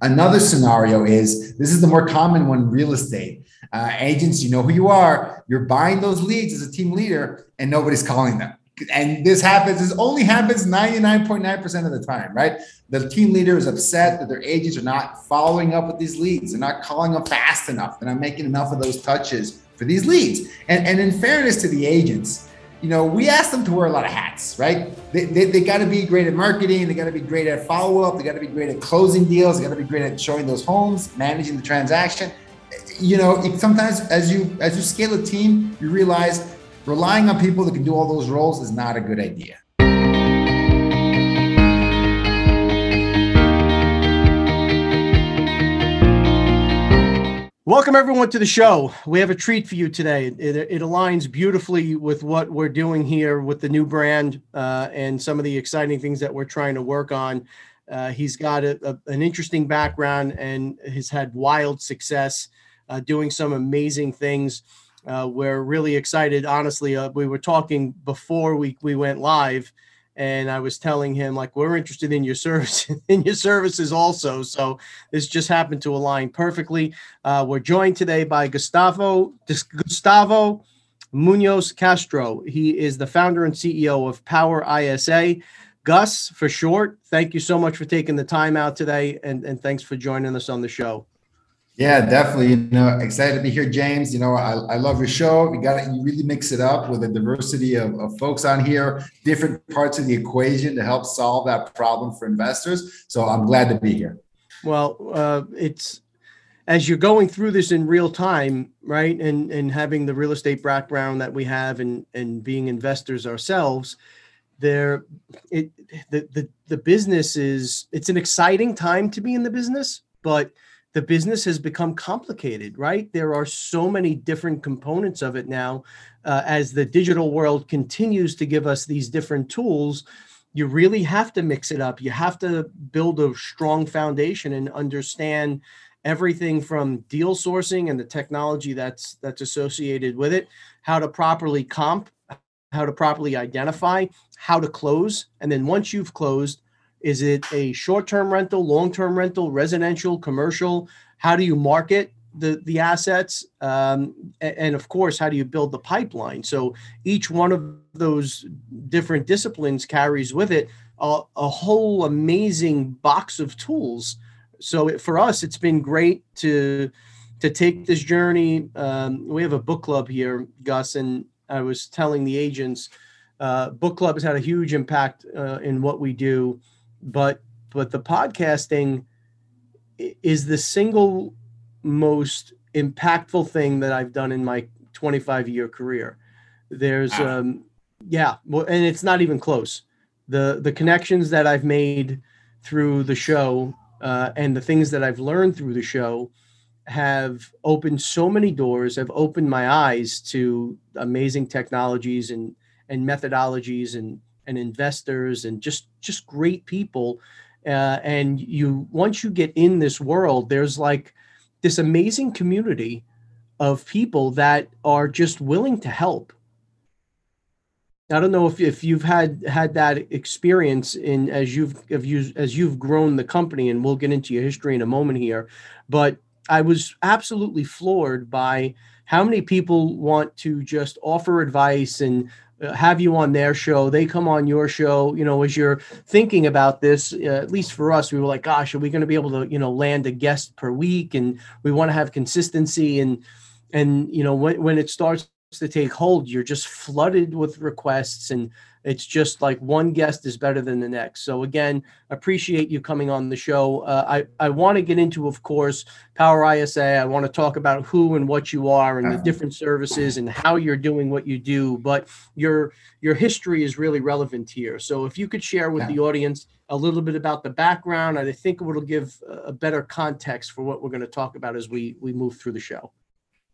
Another scenario is this is the more common one real estate. Uh, agents, you know who you are. You're buying those leads as a team leader, and nobody's calling them. And this happens, this only happens 99.9% of the time, right? The team leader is upset that their agents are not following up with these leads. They're not calling them fast enough. They're not making enough of those touches for these leads. And, and in fairness to the agents, you know, we ask them to wear a lot of hats, right? They, they, they got to be great at marketing. They got to be great at follow up. They got to be great at closing deals. They got to be great at showing those homes, managing the transaction. You know, it, sometimes as you as you scale a team, you realize relying on people that can do all those roles is not a good idea. Welcome everyone to the show. We have a treat for you today. It, it aligns beautifully with what we're doing here with the new brand uh, and some of the exciting things that we're trying to work on. Uh, he's got a, a, an interesting background and has had wild success uh, doing some amazing things. Uh, we're really excited. Honestly, uh, we were talking before we, we went live and I was telling him like we're interested in your service in your services also. So this just happened to align perfectly. Uh, we're joined today by Gustavo Gustavo Munoz Castro. He is the founder and CEO of Power ISA. Gus, for short, thank you so much for taking the time out today, and, and thanks for joining us on the show. Yeah, definitely. You know, excited to be here, James. You know, I, I love your show. You got you really mix it up with a diversity of, of folks on here, different parts of the equation to help solve that problem for investors. So I'm glad to be here. Well, uh, it's as you're going through this in real time, right? And and having the real estate background that we have and and being investors ourselves, there it the the the business is it's an exciting time to be in the business, but the business has become complicated, right? There are so many different components of it now. Uh, as the digital world continues to give us these different tools, you really have to mix it up. You have to build a strong foundation and understand everything from deal sourcing and the technology that's that's associated with it, how to properly comp, how to properly identify, how to close, and then once you've closed, is it a short-term rental, long-term rental, residential, commercial? How do you market the the assets? Um, and, of course, how do you build the pipeline? So each one of those different disciplines carries with it a, a whole amazing box of tools. So it, for us, it's been great to to take this journey. Um, we have a book club here, Gus, and I was telling the agents, uh, book club has had a huge impact uh, in what we do but but the podcasting is the single most impactful thing that I've done in my 25 year career. There's wow. um yeah, well and it's not even close. The the connections that I've made through the show uh, and the things that I've learned through the show have opened so many doors, have opened my eyes to amazing technologies and and methodologies and and investors and just just great people uh, and you once you get in this world there's like this amazing community of people that are just willing to help I don't know if, if you've had had that experience in as you've you, as you've grown the company, and we'll get into your history in a moment here. But I was absolutely floored by how many people want to just offer advice and have you on their show they come on your show you know as you're thinking about this uh, at least for us we were like gosh are we going to be able to you know land a guest per week? And we want to have consistency and and you know when, when it starts to take hold you're just flooded with requests and it's just like one guest is better than the next. So again, appreciate you coming on the show. Uh, I I want to get into, of course, Power ISA. I want to talk about who and what you are and the different services and how you're doing what you do. But your your history is really relevant here. So if you could share with the audience a little bit about the background, I think it will give a better context for what we're going to talk about as we we move through the show.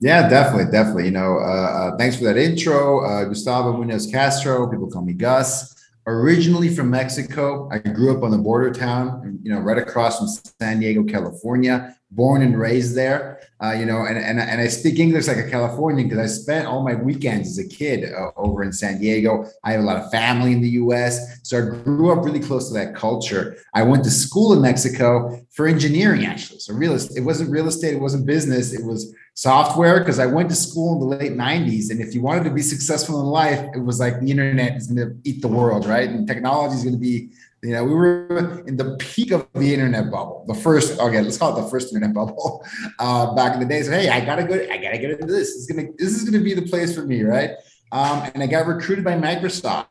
Yeah, definitely, definitely. You know, uh, uh, thanks for that intro, uh, Gustavo Munoz Castro. People call me Gus. Originally from Mexico, I grew up on the border town, you know, right across from San Diego, California. Born and raised there. Uh, you know, and, and and I speak English like a Californian because I spent all my weekends as a kid uh, over in San Diego. I have a lot of family in the U.S., so I grew up really close to that culture. I went to school in Mexico for engineering, actually. So real it wasn't real estate, it wasn't business, it was software because I went to school in the late 90s. And if you wanted to be successful in life, it was like the internet is going to eat the world, right? And technology is going to be you know, we were in the peak of the internet bubble, the first, okay, let's call it the first internet bubble uh, back in the days. Hey, I gotta go, I gotta get into this. This is gonna, this is gonna be the place for me, right? Um, and I got recruited by Microsoft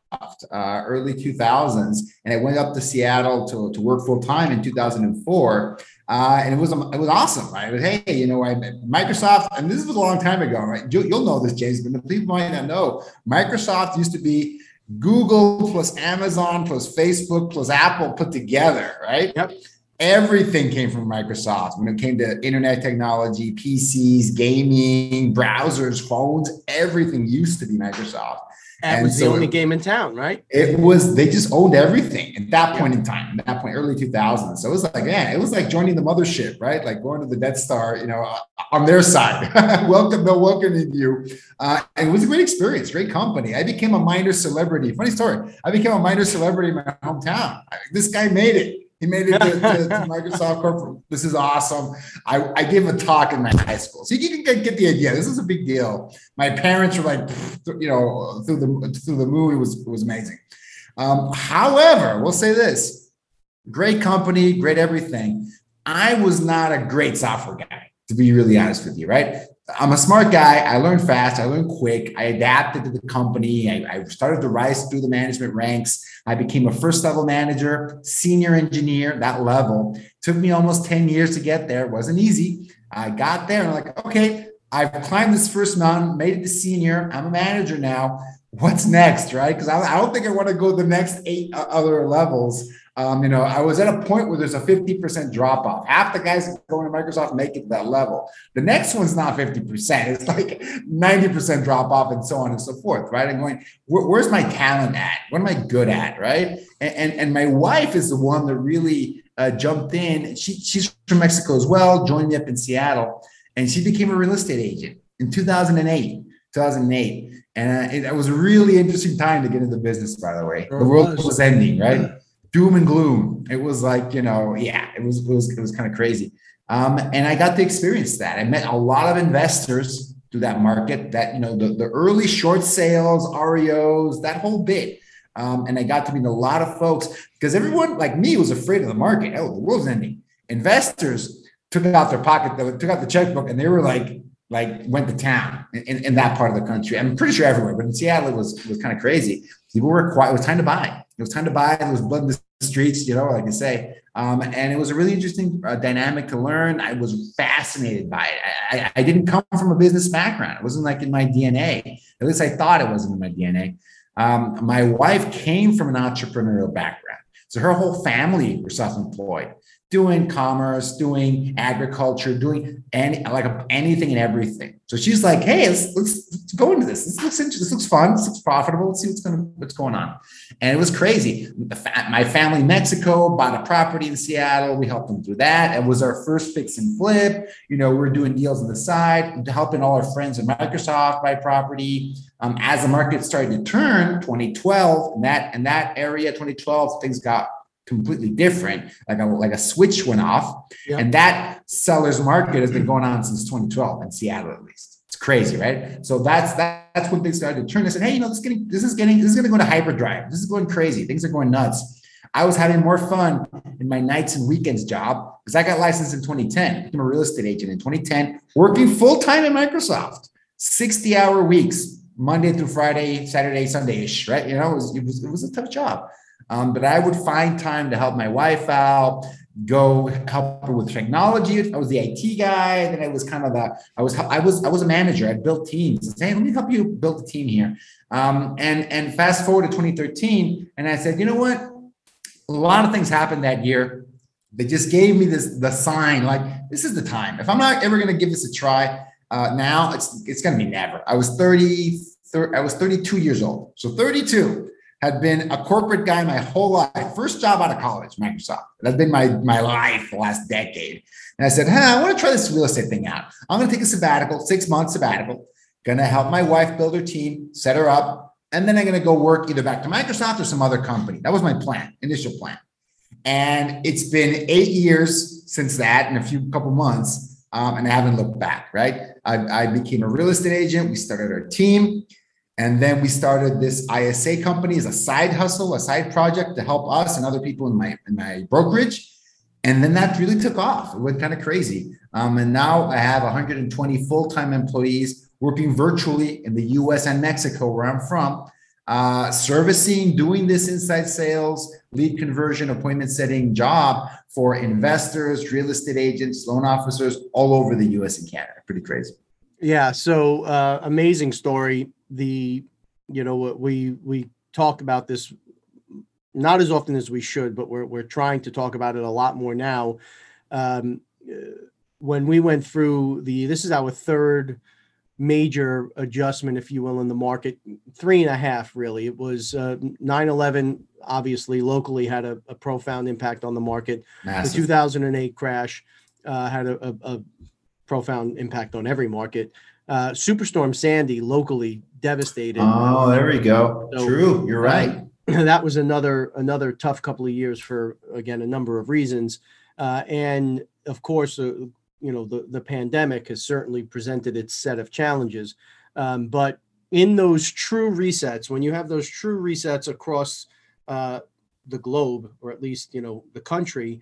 uh, early 2000s, and I went up to Seattle to, to work full time in 2004. Uh, and it was it was awesome, right? Was, hey, you know, I Microsoft, and this was a long time ago, right? You, will know this, James, but the people might not know. Microsoft used to be Google plus Amazon plus Facebook plus Apple put together, right? Yep. Everything came from Microsoft when it came to internet technology, PCs, gaming, browsers, phones, everything used to be Microsoft. That and was so the only it, game in town, right? It was, they just owned everything at that point in time, at that point, early 2000s. So it was like, man, it was like joining the mothership, right? Like going to the Death Star, you know, on their side. welcome, they're welcoming you. Uh, and it was a great experience, great company. I became a minor celebrity. Funny story. I became a minor celebrity in my hometown. This guy made it. He made it to, to, to Microsoft Corporate. This is awesome. I, I gave a talk in my high school. So you can get, get the idea. This is a big deal. My parents were like, you know, through the through the movie was was amazing. Um, however, we'll say this: great company, great everything. I was not a great software guy, to be really honest with you, right? I'm a smart guy. I learned fast. I learned quick. I adapted to the company. I, I, started to rise through the management ranks. I became a first level manager, senior engineer, that level. Took me almost 10 years to get there. It wasn't easy. I got there and I'm like, okay, I've climbed this first mountain, made it to senior. I'm a manager now. What's next, right? Because I, I don't think I want to go the next eight other levels. Um, you know, I was at a point where there's a 50% drop off. Half the guys going to Microsoft make it to that level. The next one's not 50%, it's like 90% drop off and so on and so forth, right? I'm going, where, where's my talent at? What am I good at, right? And, and, and my wife is the one that really uh, jumped in. She, she's from Mexico as well, joined me up in Seattle, and she became a real estate agent in 2008. 2008. And uh, it, it was a really interesting time to get into business, by the way. The world was ending, right? Doom and gloom. It was like, you know, yeah, it was, it was, it was kind of crazy. Um, and I got to experience that. I met a lot of investors through that market that, you know, the, the early short sales, REOs, that whole bit. Um, and I got to meet a lot of folks because everyone like me was afraid of the market. Oh, the world's ending. Investors took out their pocket, took out the checkbook, and they were like, like went to town in, in that part of the country. I'm pretty sure everywhere, but in Seattle it was was kind of crazy. People were quiet. It was time to buy. It was time to buy. There was blood in the streets, you know, like I say. Um, and it was a really interesting uh, dynamic to learn. I was fascinated by it. I, I, I, didn't come from a business background. It wasn't like in my DNA. At least I thought it wasn't in my DNA. Um, my wife came from an entrepreneurial background. So her whole family were self-employed doing commerce, doing agriculture, doing any like anything and everything. So she's like, "Hey, let's let's, let's go into this. This looks interesting. This looks fun. This looks profitable. Let's see what's going what's going on." And it was crazy. Fa- my family in Mexico bought a property in Seattle. We helped them through that. It was our first fix and flip. You know, we we're doing deals on the side, helping all our friends at Microsoft buy property. Um, as the market started to turn, 2012, and that in that area, 2012, things got completely different, like a like a switch went off. Yep. And that seller's market has been going on since 2012 in Seattle at least. It's crazy, right? So that's that, that's when things started to turn. I said, hey, you know, this is getting this is getting this is gonna go to hyperdrive. This is going crazy. Things are going nuts. I was having more fun in my nights and weekends job because I got licensed in 2010, became a real estate agent in 2010, working full time at Microsoft, 60 hour weeks, Monday through Friday, Saturday, Sunday ish, right? You know, it was, it was, it was a tough job. Um, but I would find time to help my wife out, go help her with technology. I was the IT guy. And then I was kind of the, I was, I was, I was a manager. I built teams. I said, hey, let me help you build a team here. Um, and, and fast forward to 2013. And I said, you know what? A lot of things happened that year. They just gave me this, the sign, like, this is the time. If I'm not ever going to give this a try, uh, now it's, it's going to be never. I was 30, 30, I was 32 years old. So 32 had been a corporate guy my whole life. First job out of college, Microsoft. That's been my, my life the last decade. And I said, huh, I want to try this real estate thing out. I'm going to take a sabbatical, six months sabbatical, going to help my wife build her team, set her up. And then I'm going to go work either back to Microsoft or some other company. That was my plan, initial plan. And it's been eight years since that in a few couple months. Um, and I haven't looked back, right? I, I became a real estate agent. We started our team. And then we started this ISA company as a side hustle, a side project to help us and other people in my in my brokerage. And then that really took off. It went kind of crazy. Um, and now I have 120 full-time employees working virtually in the US and Mexico, where I'm from, uh, servicing, doing this inside sales, lead conversion, appointment setting job for investors, real estate agents, loan officers all over the US and Canada. Pretty crazy. Yeah. So uh, amazing story the you know we we talk about this not as often as we should, but we're we're trying to talk about it a lot more now. Um, when we went through the this is our third major adjustment, if you will, in the market, three and a half really. It was uh, 9/11 obviously locally had a, a, profound impact on the market. Massive. The 2008 crash uh, had a, a, a profound impact on every market. Uh, Superstorm Sandy locally devastated. Oh, there we go. So, True, you're right. that was another another tough couple of years for again a number of reasons, uh, and of course, uh, you know the the pandemic has certainly presented its set of challenges. Um, but in those true resets, when you have those true resets across uh, the globe, or at least you know the country,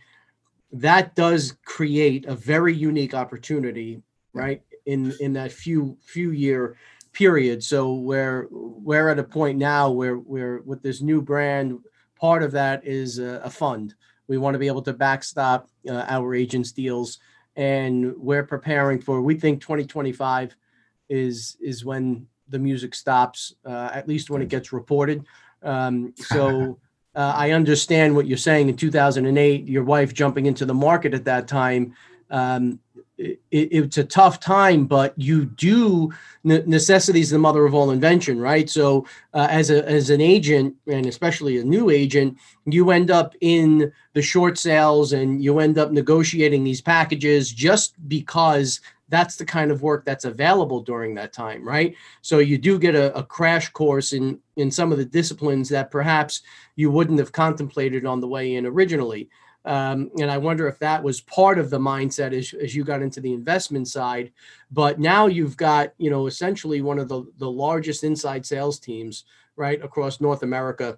that does create a very unique opportunity, right? In in that few few year period. So we're we're at a point now where we're with this new brand. Part of that is a, a fund. We want to be able to backstop uh, our agents' deals, and we're preparing for. We think 2025 is is when the music stops, uh, at least when it gets reported. Um, so. Uh, I understand what you're saying. In 2008, your wife jumping into the market at that time, um, it, it's a tough time, but you do necessity is the mother of all invention, right? So uh, as a as an agent, and especially a new agent, you end up in the short sales and you end up negotiating these packages just because that's the kind of work that's available during that time, right? So you do get a, a crash course in in some of the disciplines that perhaps you wouldn't have contemplated on the way in originally. Um, and I wonder if that was part of the mindset as, as you got into the investment side. But now you've got, you know, essentially one of the, the largest inside sales teams, right, across North America.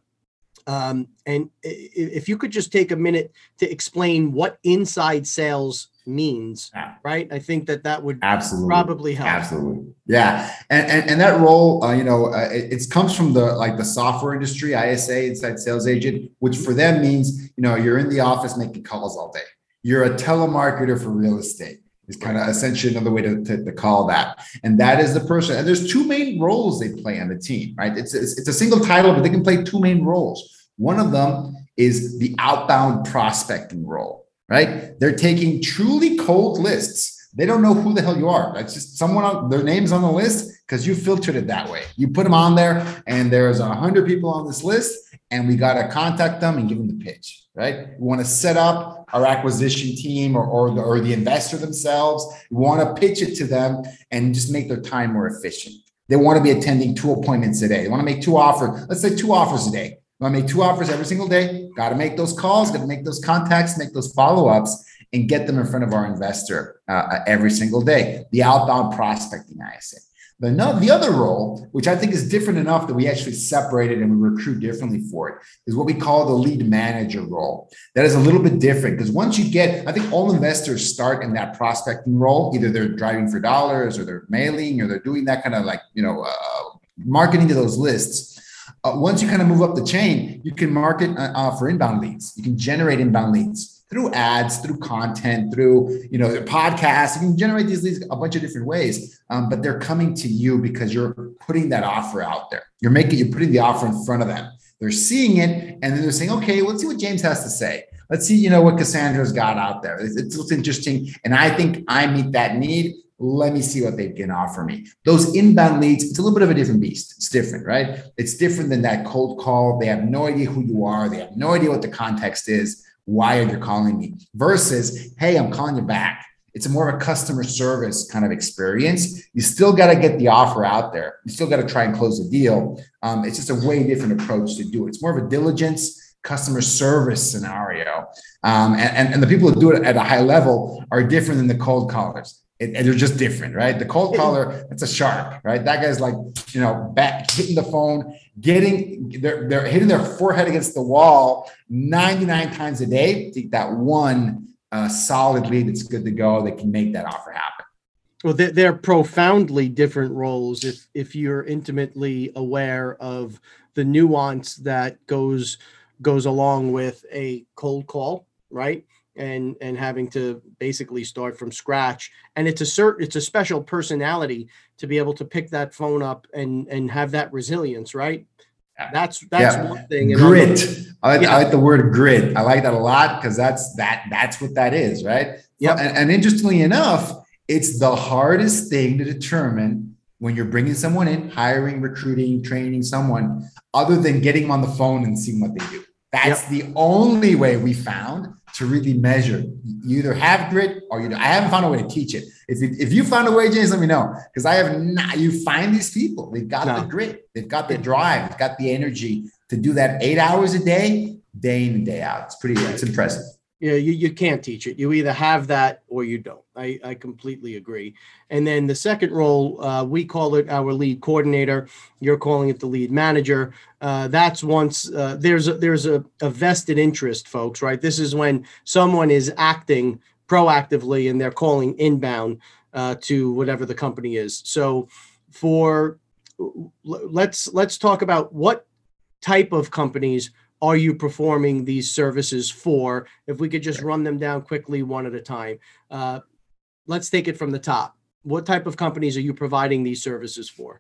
Um, and if you could just take a minute to explain what inside sales means, right? I think that that would absolutely probably help. Absolutely, yeah. And and, and that role, uh, you know, uh, it, it, comes from the like the software industry, ISA, inside sales agent, which for them means you know you're in the office making calls all day. You're a telemarketer for real estate. Is kind of essentially another way to, to, to, call that, and that is the person. And there's two main roles they play on the team, right? It's, it's it's a single title, but they can play two main roles. One of them is the outbound prospecting role right? They're taking truly cold lists. They don't know who the hell you are. That's just someone on their names on the list because you filtered it that way. You put them on there, and there's a hundred people on this list, and we got to contact them and give them the pitch, right? We want to set up our acquisition team or, or, the, or the investor themselves. We want to pitch it to them and just make their time more efficient. They want to be attending two appointments a day. They want to make two offers. Let's say two offers a day. I make two offers every single day. Got to make those calls, got to make those contacts, make those follow ups, and get them in front of our investor uh, every single day. The outbound prospecting, I say. The, no, the other role, which I think is different enough that we actually separate it and we recruit differently for it, is what we call the lead manager role. That is a little bit different because once you get, I think all investors start in that prospecting role. Either they're driving for dollars or they're mailing or they're doing that kind of like, you know, uh, marketing to those lists uh, once you kind of move up the chain, you can market uh, uh, for inbound leads. You can generate inbound leads through ads, through content, through you know podcasts. You can generate these leads a bunch of different ways, um, but they're coming to you because you're putting that offer out there. You're making you're putting the offer in front of them. They're seeing it, and then they're saying, "Okay, let's see what James has to say. Let's see, you know, what Cassandra's got out there. It's, it's, interesting, and I think I meet that need. Let me see what they can offer me. Those inbound leads, it's a little bit of a different beast. It's different, right? It's different than that cold call. They have no idea who you are. They have no idea what the context is. Why are you calling me? Versus, hey, I'm calling you back. It's more of a customer service kind of experience. You still got to get the offer out there. You still got to try and close the deal. Um, it's just a way different approach to do it. It's more of a diligence customer service scenario. Um, and, and, the people who do it at a high level are different than the cold callers. It, they're just different, right? The cold caller, that's a shark, right? That guy's like, you know, back hitting the phone, getting they're they're hitting their forehead against the wall 99 times a day. Take that one uh, solid lead that's good to go that can make that offer happen. Well, they're, they're profoundly different roles if if you're intimately aware of the nuance that goes goes along with a cold call, right? And and having to basically start from scratch. And it's a certain it's a special personality to be able to pick that phone up and and have that resilience, right? That's that's yeah. one thing. And grit. I like, yeah. I like the word grit. I like that a lot because that's that that's what that is, right? Yeah. And, and interestingly enough, it's the hardest thing to determine when you're bringing someone in, hiring, recruiting, training someone, other than getting them on the phone and seeing what they do. That's yep. the only way we found to really measure. You either have grit or you don't. I haven't found a way to teach it. If you, if you found a way, James, let me know because I have not. You find these people. They've got no. the grit. They've got the drive. They've got the energy to do that eight hours a day, day in and day out. It's pretty. It's impressive you you, you can't teach it. You either have that or you don't. I, I completely agree. And then the second role, uh, we call it our lead coordinator. You're calling it the lead manager. Uh, that's once uh, there's a, there's a, a vested interest, folks. Right. This is when someone is acting proactively and they're calling inbound uh, to whatever the company is. So for let's let's talk about what type of companies are you performing these services for? If we could just run them down quickly one at a time. Uh, let's take it from the top. What type of companies are you providing these services for?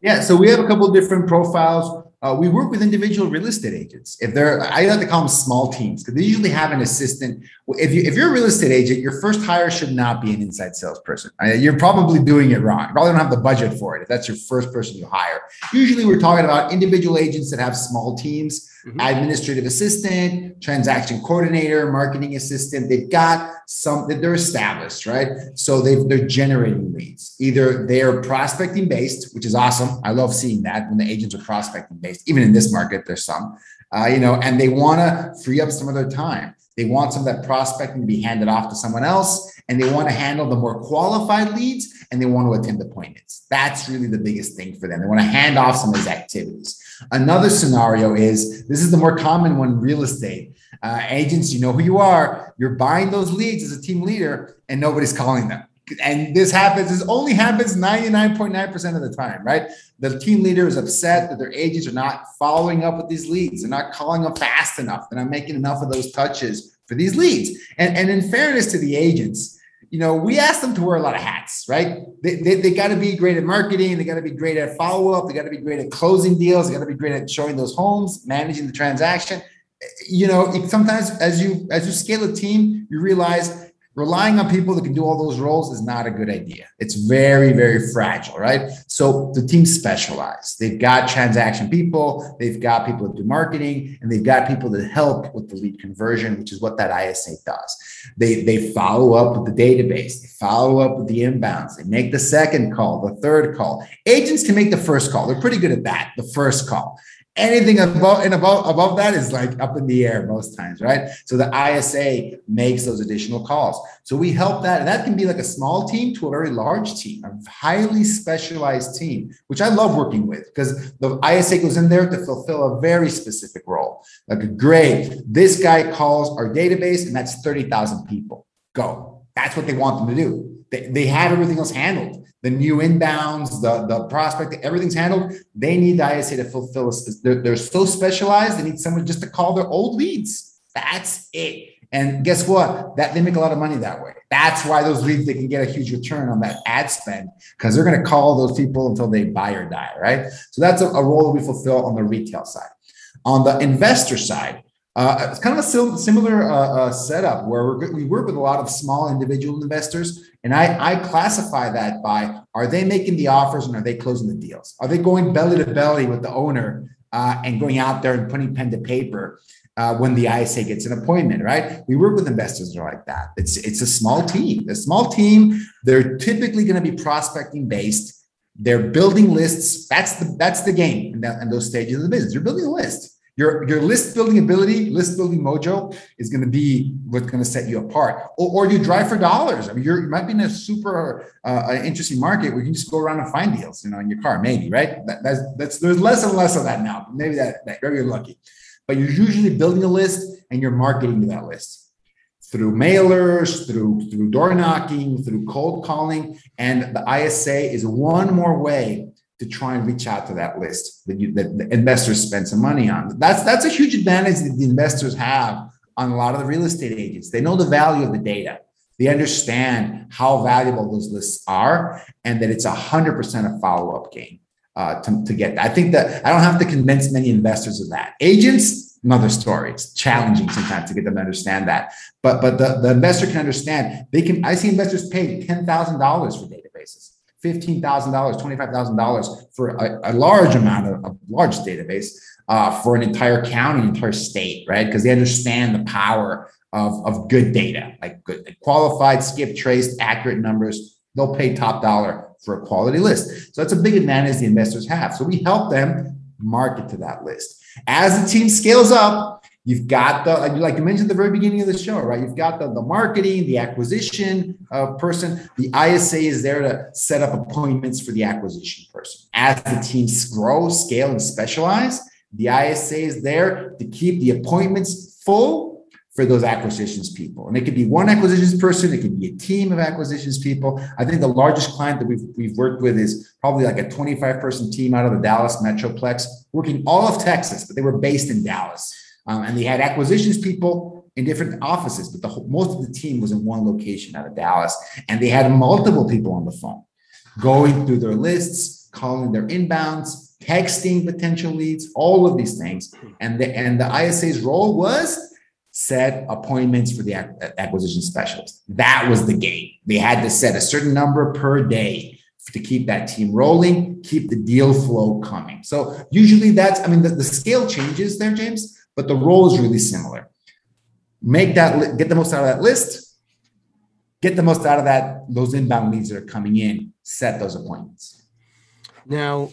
Yeah, so we have a couple of different profiles. Uh, we work with individual real estate agents. If they're, I like to call them small teams because they usually have an assistant. If you if you're a real estate agent, your first hire should not be an inside salesperson. I mean, you're probably doing it wrong. You probably don't have the budget for it if that's your first person you hire. Usually, we're talking about individual agents that have small teams mm-hmm. administrative assistant, transaction coordinator, marketing assistant. They've got some that they're established, right? So they they're generating leads. Either they're prospecting based, which is awesome. I love seeing that when the agents are prospecting based. Even in this market, there's some, uh, you know, and they want to free up some of their time. They want some of that prospecting to be handed off to someone else, and they want to handle the more qualified leads, and they want to attend appointments. That's really the biggest thing for them. They want to hand off some of these activities. Another scenario is this is the more common one real estate. Uh, agents, you know who you are. You're buying those leads as a team leader, and nobody's calling them. And this happens, this only happens 99.9% of the time, right? The team leader is upset that their agents are not following up with these leads. They're not calling them fast enough. They're not making enough of those touches for these leads. And, and in fairness to the agents, you know, we ask them to wear a lot of hats, right? They, they, they got to be great at marketing. They got to be great at follow up. They got to be great at closing deals. They got to be great at showing those homes, managing the transaction. You know, sometimes as you as you scale a team, you realize relying on people that can do all those roles is not a good idea. It's very, very fragile, right? So the team specialize. They've got transaction people, they've got people that do marketing, and they've got people that help with the lead conversion, which is what that ISA does. They, they follow up with the database, they follow up with the inbounds, they make the second call, the third call. Agents can make the first call. They're pretty good at that, the first call anything above and above above that is like up in the air most times right? So the isa makes those additional calls. So we help that and that can be like a small team to a very large team a highly specialized team which i love working with because the isa goes in there to fulfill a very specific role. Like great this guy calls our database and that's 30000 people. Go. That's what they want them to do they, they have everything else handled the new inbounds, the, the prospect, everything's handled. They need the ISA to fulfill. They're, they're so specialized. They need someone just to call their old leads. That's it. And guess what? That they make a lot of money that way. That's why those leads they can get a huge return on that ad spend because they're going to call those people until they buy or die, right? So that's a, a role that we fulfill on the retail side. On the investor side, Uh, it's kind of a similar uh, uh, setup where we work with a lot of small individual investors, and I, I classify that by are they making the offers and are they closing the deals? Are they going belly to belly with the owner uh, and going out there and putting pen to paper? Uh, when the ISA gets an appointment, right? We work with investors that are like that. It's it's a small team. A small team. They're typically going to be prospecting based. They're building lists. That's the that's the game in, that, in those stages of the business. You're building a list your, your list building ability, list building mojo is going to be what's going to set you apart. Or, or you drive for dollars. I mean, you might be in a super uh, interesting market where you can just go around and find deals, you know, in your car, maybe, right? That, that's, that's there's less and less of that now. Maybe that, that very lucky. But you're usually building a list and you're marketing to that list through mailers, through through door knocking, through cold calling, and the ISA is one more way to try and reach out to that list that, you, that the investors spend some money on. That's that's a huge advantage that the investors have on a lot of the real estate agents. They know the value of the data. They understand how valuable those lists are, and that it's a hundred percent a follow up game uh, to, to get. That. I think that I don't have to convince many investors of that. Agents, another story. It's challenging sometimes to get them to understand that, but but the, the investor can understand. They can. I see investors pay ten thousand dollars for databases $15,000, $25,000 for a, a, large amount of a large database uh, for an entire county, entire state, right? Because they understand the power of, of good data, like good, qualified, skip traced, accurate numbers. They'll pay top dollar for a quality list. So that's a big advantage the investors have. So we help them market to that list. As the team scales up, You've got the, like you mentioned at the very beginning of the show, right? You've got the, the marketing, the acquisition uh, person. The ISA is there to set up appointments for the acquisition person. As the teams grow, scale, and specialize, the ISA is there to keep the appointments full for those acquisitions people. And it could be one acquisitions person, it could be a team of acquisitions people. I think the largest client that we've, we've worked with is probably like a 25 person team out of the Dallas Metroplex, working all of Texas, but they were based in Dallas. Um, and they had acquisitions people in different offices, but the whole, most of the team was in one location out of Dallas. And they had multiple people on the phone going through their lists, calling their inbounds, texting potential leads, all of these things. And the, and the ISA's role was set appointments for the acquisition specialist. That was the game. They had to set a certain number per day to keep that team rolling, keep the deal flow coming. So usually that's, I mean, the, the scale changes there, James, but the role is really similar. Make that get the most out of that list, get the most out of that those inbound leads that are coming in, set those appointments. Now,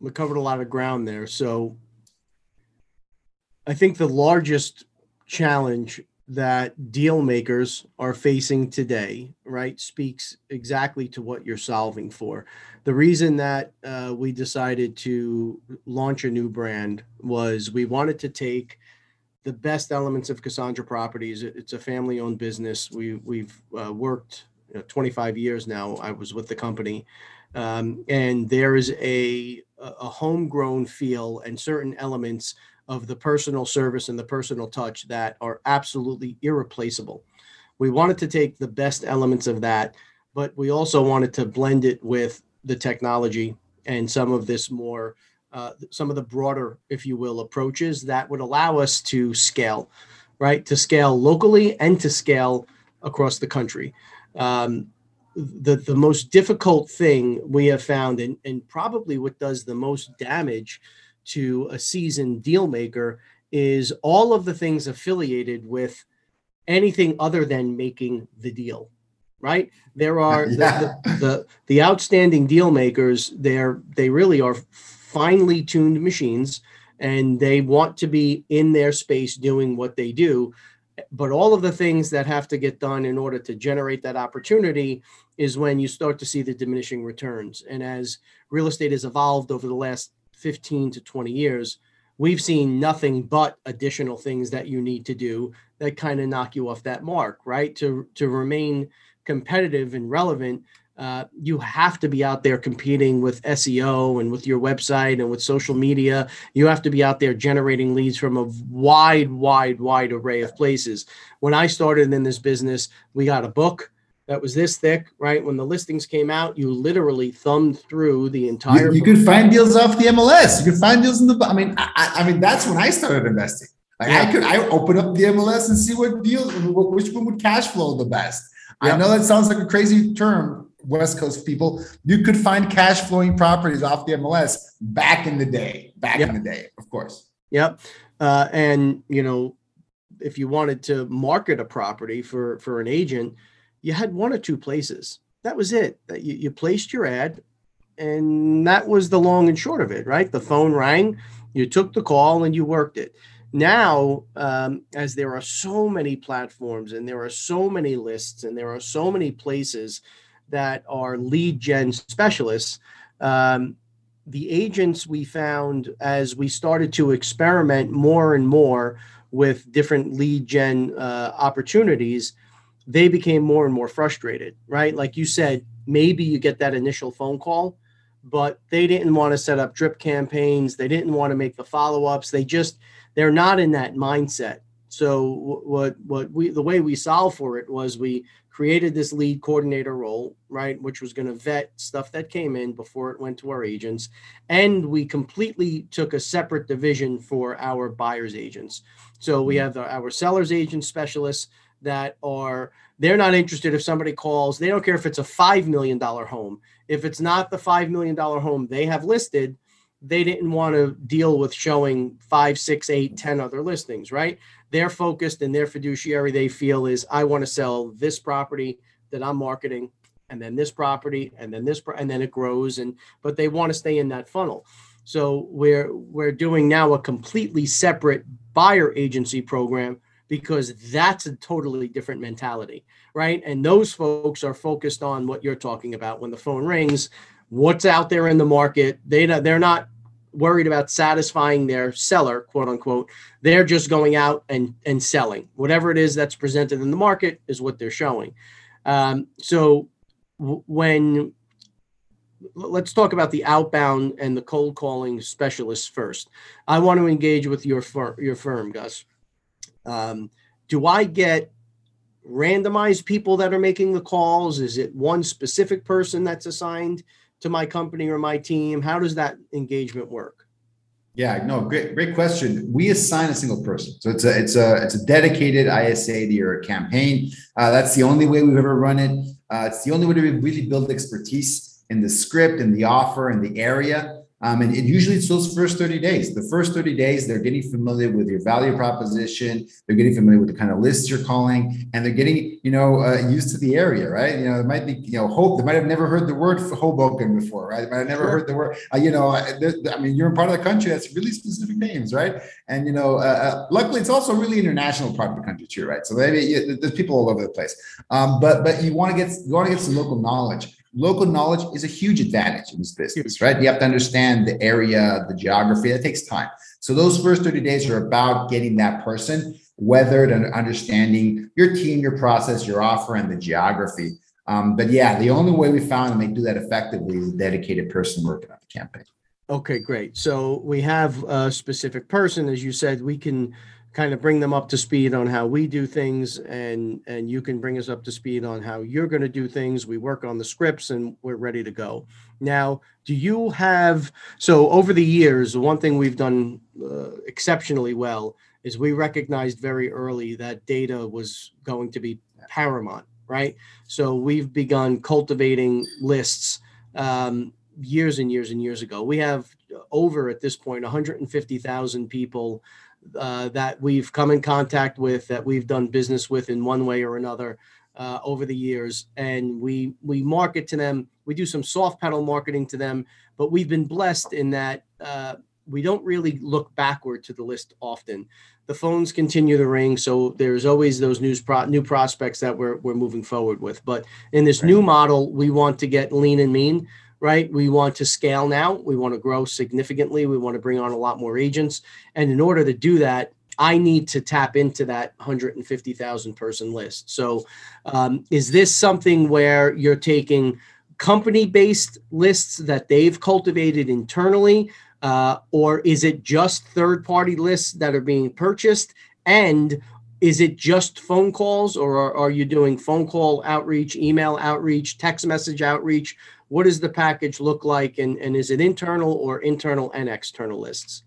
we covered a lot of ground there, so I think the largest challenge that deal makers are facing today, right, speaks exactly to what you're solving for the reason that uh, we decided to launch a new brand was we wanted to take the best elements of Cassandra Properties. It's a family-owned business. We we've uh, worked you know, 25 years now. I was with the company, um, and there is a a homegrown feel and certain elements of the personal service and the personal touch that are absolutely irreplaceable. We wanted to take the best elements of that, but we also wanted to blend it with the technology and some of this more uh, some of the broader if you will approaches that would allow us to scale right to scale locally and to scale across the country um, the the most difficult thing we have found and, and probably what does the most damage to a seasoned deal maker is all of the things affiliated with anything other than making the deal right? There are yeah. the, the, the, the outstanding deal makers. They're they really are finely tuned machines, and they want to be in their space doing what they do. But all of the things that have to get done in order to generate that opportunity is when you start to see the diminishing returns. And as real estate has evolved over the last 15 to 20 years, we've seen nothing but additional things that you need to do that kind of knock you off that mark, right? To to remain competitive and relevant, uh, you have to be out there competing with SEO and with your website and with social media. You have to be out there generating leads from a wide, wide, wide array of places. When I started in this business, we got a book that was this thick, right? When the listings came out, you literally thumbed through the entire. You, you could find deals off the MLS. You could find deals in the. I mean, I, I mean, that's when I started investing. Like yeah. I could, I open up the MLS and see what deals, which one would cash flow the best. Yep. I know that sounds like a crazy term, West Coast people. You could find cash flowing properties off the MLS back in the day, back yep. in the day, of course. Yep. Uh, and you know, if you wanted to market a property for for an agent, you had one or two places. That was it. That you, you placed your ad, and that was the long and short of it. Right? The phone rang, you took the call, and you worked it. Now, um, as there are so many platforms and there are so many lists and there are so many places that are lead gen specialists, um, the agents we found as we started to experiment more and more with different lead gen uh, opportunities, they became more and more frustrated, right? Like you said, maybe you get that initial phone call, but they didn't want to set up drip campaigns. They didn't want to make the follow ups. They just, they're not in that mindset. So what what we the way we solved for it was we created this lead coordinator role, right, which was going to vet stuff that came in before it went to our agents, and we completely took a separate division for our buyers agents. So we mm-hmm. have the, our sellers agent specialists that are they're not interested if somebody calls. They don't care if it's a five million dollar home. If it's not the five million dollar home they have listed, they didn't want to deal with showing five, six, eight, ten other listings, right? They're focused and their fiduciary they feel is I want to sell this property that I'm marketing and then this property and then this and then it grows and but they want to stay in that funnel. So we're we're doing now a completely separate buyer agency program because that's a totally different mentality, right? And those folks are focused on what you're talking about when the phone rings, what's out there in the market. They they're not worried about satisfying their seller, quote unquote. They're just going out and, and selling. Whatever it is that's presented in the market is what they're showing. Um, so when let's talk about the outbound and the cold calling specialists first. I want to engage with your firm, your firm, Gus. Um, do I get randomized people that are making the calls? Is it one specific person that's assigned? to my company or my team? How does that engagement work? Yeah, no, great, great question. We assign a single person, so it's a it's a it's a dedicated ISA to your campaign. Uh, that's the only way we've ever run it. Uh, it's the only way to really build expertise in the script and the offer and the area. Um, and it usually it's those first 30 days. The first 30 days, they're getting familiar with your value proposition. They're getting familiar with the kind of lists you're calling, and they're getting, you know, uh, used to the area, right? You know, it might be, you know, hope. They might have never heard the word Hoboken before, right? They might have never sure. heard the word, uh, you know, I mean, you're in part of the country that's really specific names, right? And, you know, uh, uh, luckily it's also really international part of the country too, right? So maybe you, there's people all over the place. Um, but, but you want to get, you want to get some local knowledge local knowledge is a huge advantage in this business, right? You have to understand the area, the geography. That takes time. So those first 30 days are about getting that person weathered and understanding your team, your process, your offer, and the geography. Um, but yeah, the only way we found to make do that effectively is a dedicated person working on the campaign. Okay, great. So we have a specific person, as you said, we can kind of bring them up to speed on how we do things and and you can bring us up to speed on how you're going to do things. We work on the scripts and we're ready to go. Now do you have so over the years one thing we've done uh, exceptionally well is we recognized very early that data was going to be paramount right? So we've begun cultivating lists um, years and years and years ago. We have over at this point 150000 people uh, that we've come in contact with, that we've done business with in one way or another uh, over the years, and we we market to them. We do some soft pedal marketing to them, but we've been blessed in that uh, we don't really look backward to the list often. The phones continue to ring, so there's always those news pro- new prospects that we're we're moving forward with. But in this right. new model, we want to get lean and mean right? We want to scale now. We want to grow significantly. We want to bring on a lot more agents. And in order to do that, I need to tap into that 150,000 person list. So, um, is this something where you're taking company based lists that they've cultivated internally? Uh, or is it just third party lists that are being purchased? And is it just phone calls, or are, are you doing phone call outreach, email outreach, text message outreach? What does the package look like and, and is it internal or internal and external lists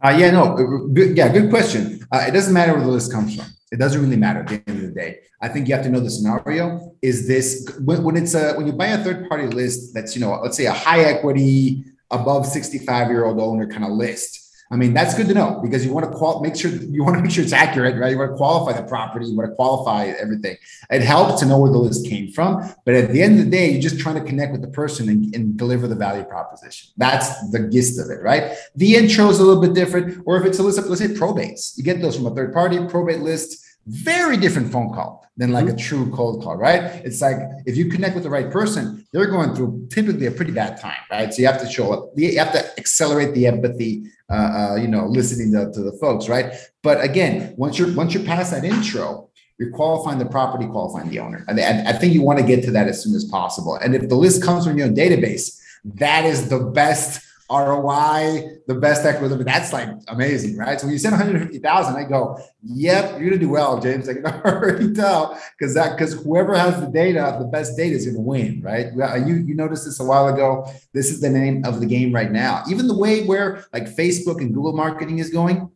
Uh, yeah, no, good, yeah, good question. Uh, it doesn't matter where the list comes from. It doesn't really matter at the end of the day. I think you have to know the scenario. Is this when, when it's a when you buy a third party list that's you know let's say a high equity above 65 year old owner kind of list I mean, that's good to know because you want to qual- make sure you want to make sure it's accurate, right? You want to qualify the property, you want to qualify everything. It helps to know where the list came from, but at the end of the day, you're just trying to connect with the person and, and deliver the value proposition. That's the gist of it, right? The intro is a little bit different, or if it's a list of let's say probates, you get those from a third party probate list very different phone call than like mm-hmm. a true cold call, right? It's like if you connect with the right person, they're going through typically a pretty bad time, right? So you have to show up, you have to accelerate the empathy, uh, uh, you know, listening to, to the folks, right? But again, once you're once you're past that intro, you're qualifying the property, qualifying the owner. And I, I think you want to get to that as soon as possible. And if the list comes from your own database, that is the best ROI, the best equity. That's like amazing, right? So when you send 150,000, I go, yep, you're gonna do well, James. I can already tell because that because whoever has the data, the best data is gonna win, right? You you noticed this a while ago. This is the name of the game right now. Even the way where like Facebook and Google marketing is going,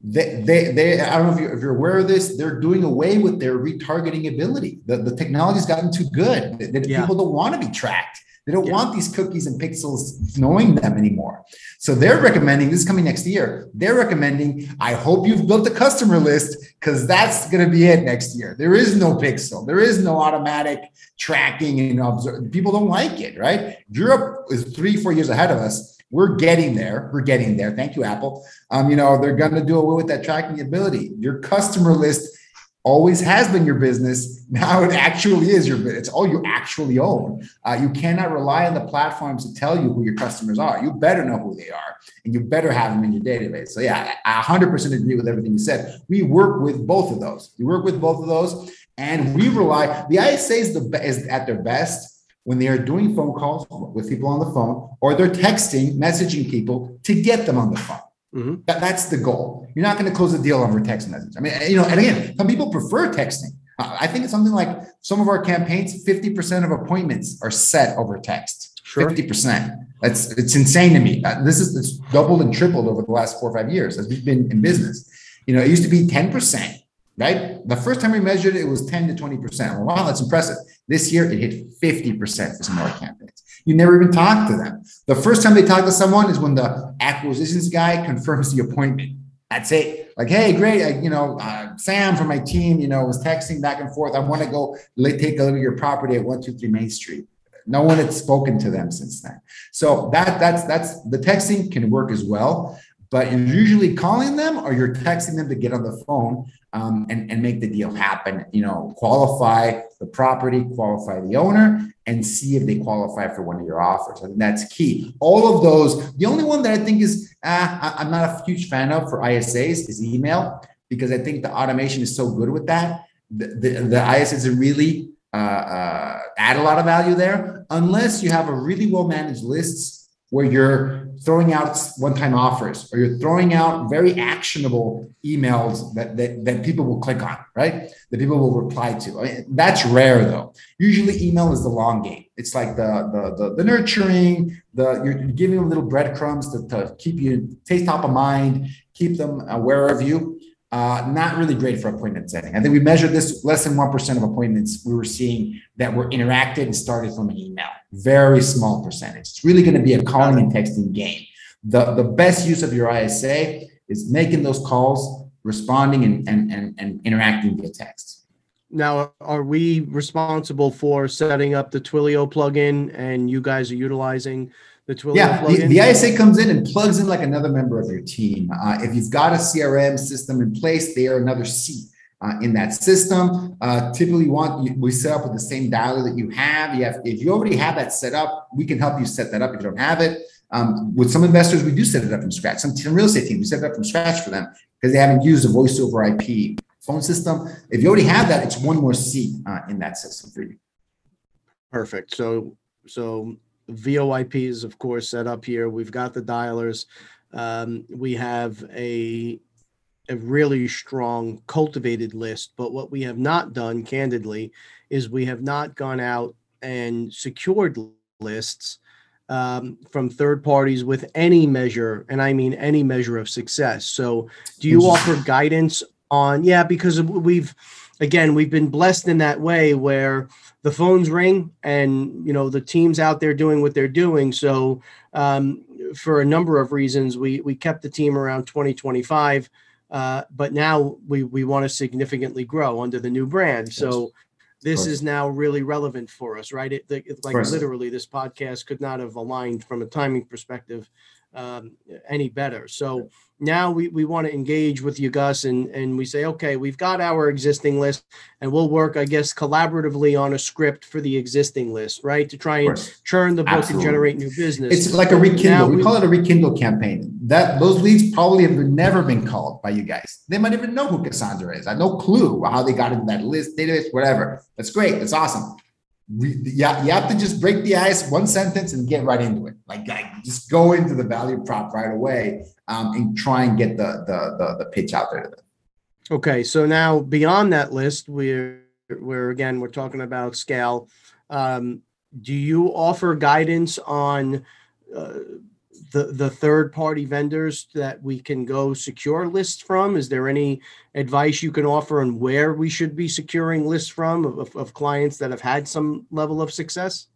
they, they, they I don't know if you're, if you're aware of this, they're doing away with their retargeting ability. The, the technology's gotten too good. that yeah. People don't want to be tracked. They don't yeah. want these cookies and pixels knowing them anymore. So they're recommending this is coming next year. They're recommending, I hope you've built a customer list because that's going to be it next year. There is no pixel, there is no automatic tracking and observe. People don't like it, right? Europe is three, four years ahead of us. We're getting there. We're getting there. Thank you, Apple. Um, you know, they're going to do away with that tracking ability. Your customer list always has been your business. Now it actually is your business. It's all you actually own. Uh, you cannot rely on the platforms to tell you who your customers are. You better know who they are and you better have them in your database. So, yeah, I 100% agree with everything you said. We work with both of those. We work with both of those and we rely, the ISA is, the, is at their best when they are doing phone calls with people on the phone or they're texting, messaging people to get them on the phone. Mm-hmm. That, that's the goal. You're not going to close a deal over text message. I mean, you know, and again, some people prefer texting. I think it's something like some of our campaigns, 50% of appointments are set over text. Sure. 50%. That's it's insane to me. Uh, this is it's doubled and tripled over the last four or five years as we've been in business. You know, it used to be 10%, right? The first time we measured it, it was 10 to 20%. Well, wow, that's impressive. This year it hit 50% for some of our campaigns. You never even talk to them. The first time they talk to someone is when the acquisitions guy confirms the appointment. That's it. Like, hey, great. I, you know, uh, Sam from my team, you know, was texting back and forth. I want to go take a look at your property at 123 Main Street. No one had spoken to them since then. So that that's that's the texting can work as well but you're usually calling them or you're texting them to get on the phone um, and, and make the deal happen. You know, qualify the property, qualify the owner, and see if they qualify for one of your offers. I think that's key. All of those. The only one that I think is uh, I'm not a huge fan of for ISAs is email because I think the automation is so good with that. The, the, the ISAs really uh, uh, add a lot of value there unless you have a really well managed lists where you're throwing out one-time offers or you're throwing out very actionable emails that, that, that people will click on, right? That people will reply to. I mean, that's rare though. Usually email is the long game. It's like the the the, the nurturing, the you're giving them little breadcrumbs to, to keep you stay top of mind, keep them aware of you. Uh, not really great for appointment setting. I think we measured this less than 1% of appointments we were seeing that were interacted and started from an email. Very small percentage. It's really going to be a calling and texting game. The, the best use of your ISA is making those calls, responding, and, and, and, and interacting via text. Now, are we responsible for setting up the Twilio plugin and you guys are utilizing the Twilio yeah, the, the, ISA comes in and plugs in like another member of your team. Uh, if you've got a CRM system in place, they are another seat uh, in that system. Uh, typically, want we set up with the same dialer that you have. You have if you already have that set up, we can help you set that up. If you don't have it, um, with some investors, we do set it up from scratch. Some, some real estate teams, we set it up from scratch for them because they haven't used a voice over IP phone system. If you already have that, it's one more seat uh, in that system for you. Perfect. So so VoIP is, of course, set up here. We've got the dialers. Um, we have a a really strong cultivated list. But what we have not done, candidly, is we have not gone out and secured lists um, from third parties with any measure, and I mean any measure of success. So, do you offer guidance on? Yeah, because we've again we've been blessed in that way where the phones ring and you know the teams out there doing what they're doing. So, um, for a number of reasons, we we kept the team around 2025. Uh, but now we we want to significantly grow under the new brand. So this is now really relevant for us, right? It, it like literally, this podcast could not have aligned from a timing perspective um, any better. So now we, we want to engage with you, Gus, and, and we say, okay, we've got our existing list, and we'll work, I guess, collaboratively on a script for the existing list, right? To try and churn the book Absolutely. and generate new business. It's like a rekindle. We, we, call it a rekindle campaign. That those leads probably have never been called by you guys. They might even know who Cassandra is. I have no clue how they got into that list, database, whatever. That's great. That's awesome yeah, you have to just break the ice, one sentence, and get right into it. Like, like just go into the value prop right away, um, and try and get the, the the the pitch out there to them. Okay, so now beyond that list, we're we're again we're talking about scale. Um, do you offer guidance on uh, the the third party vendors that we can go secure lists from? Is there any advice you can offer on where we should be securing lists from of, of clients that have had some level of success?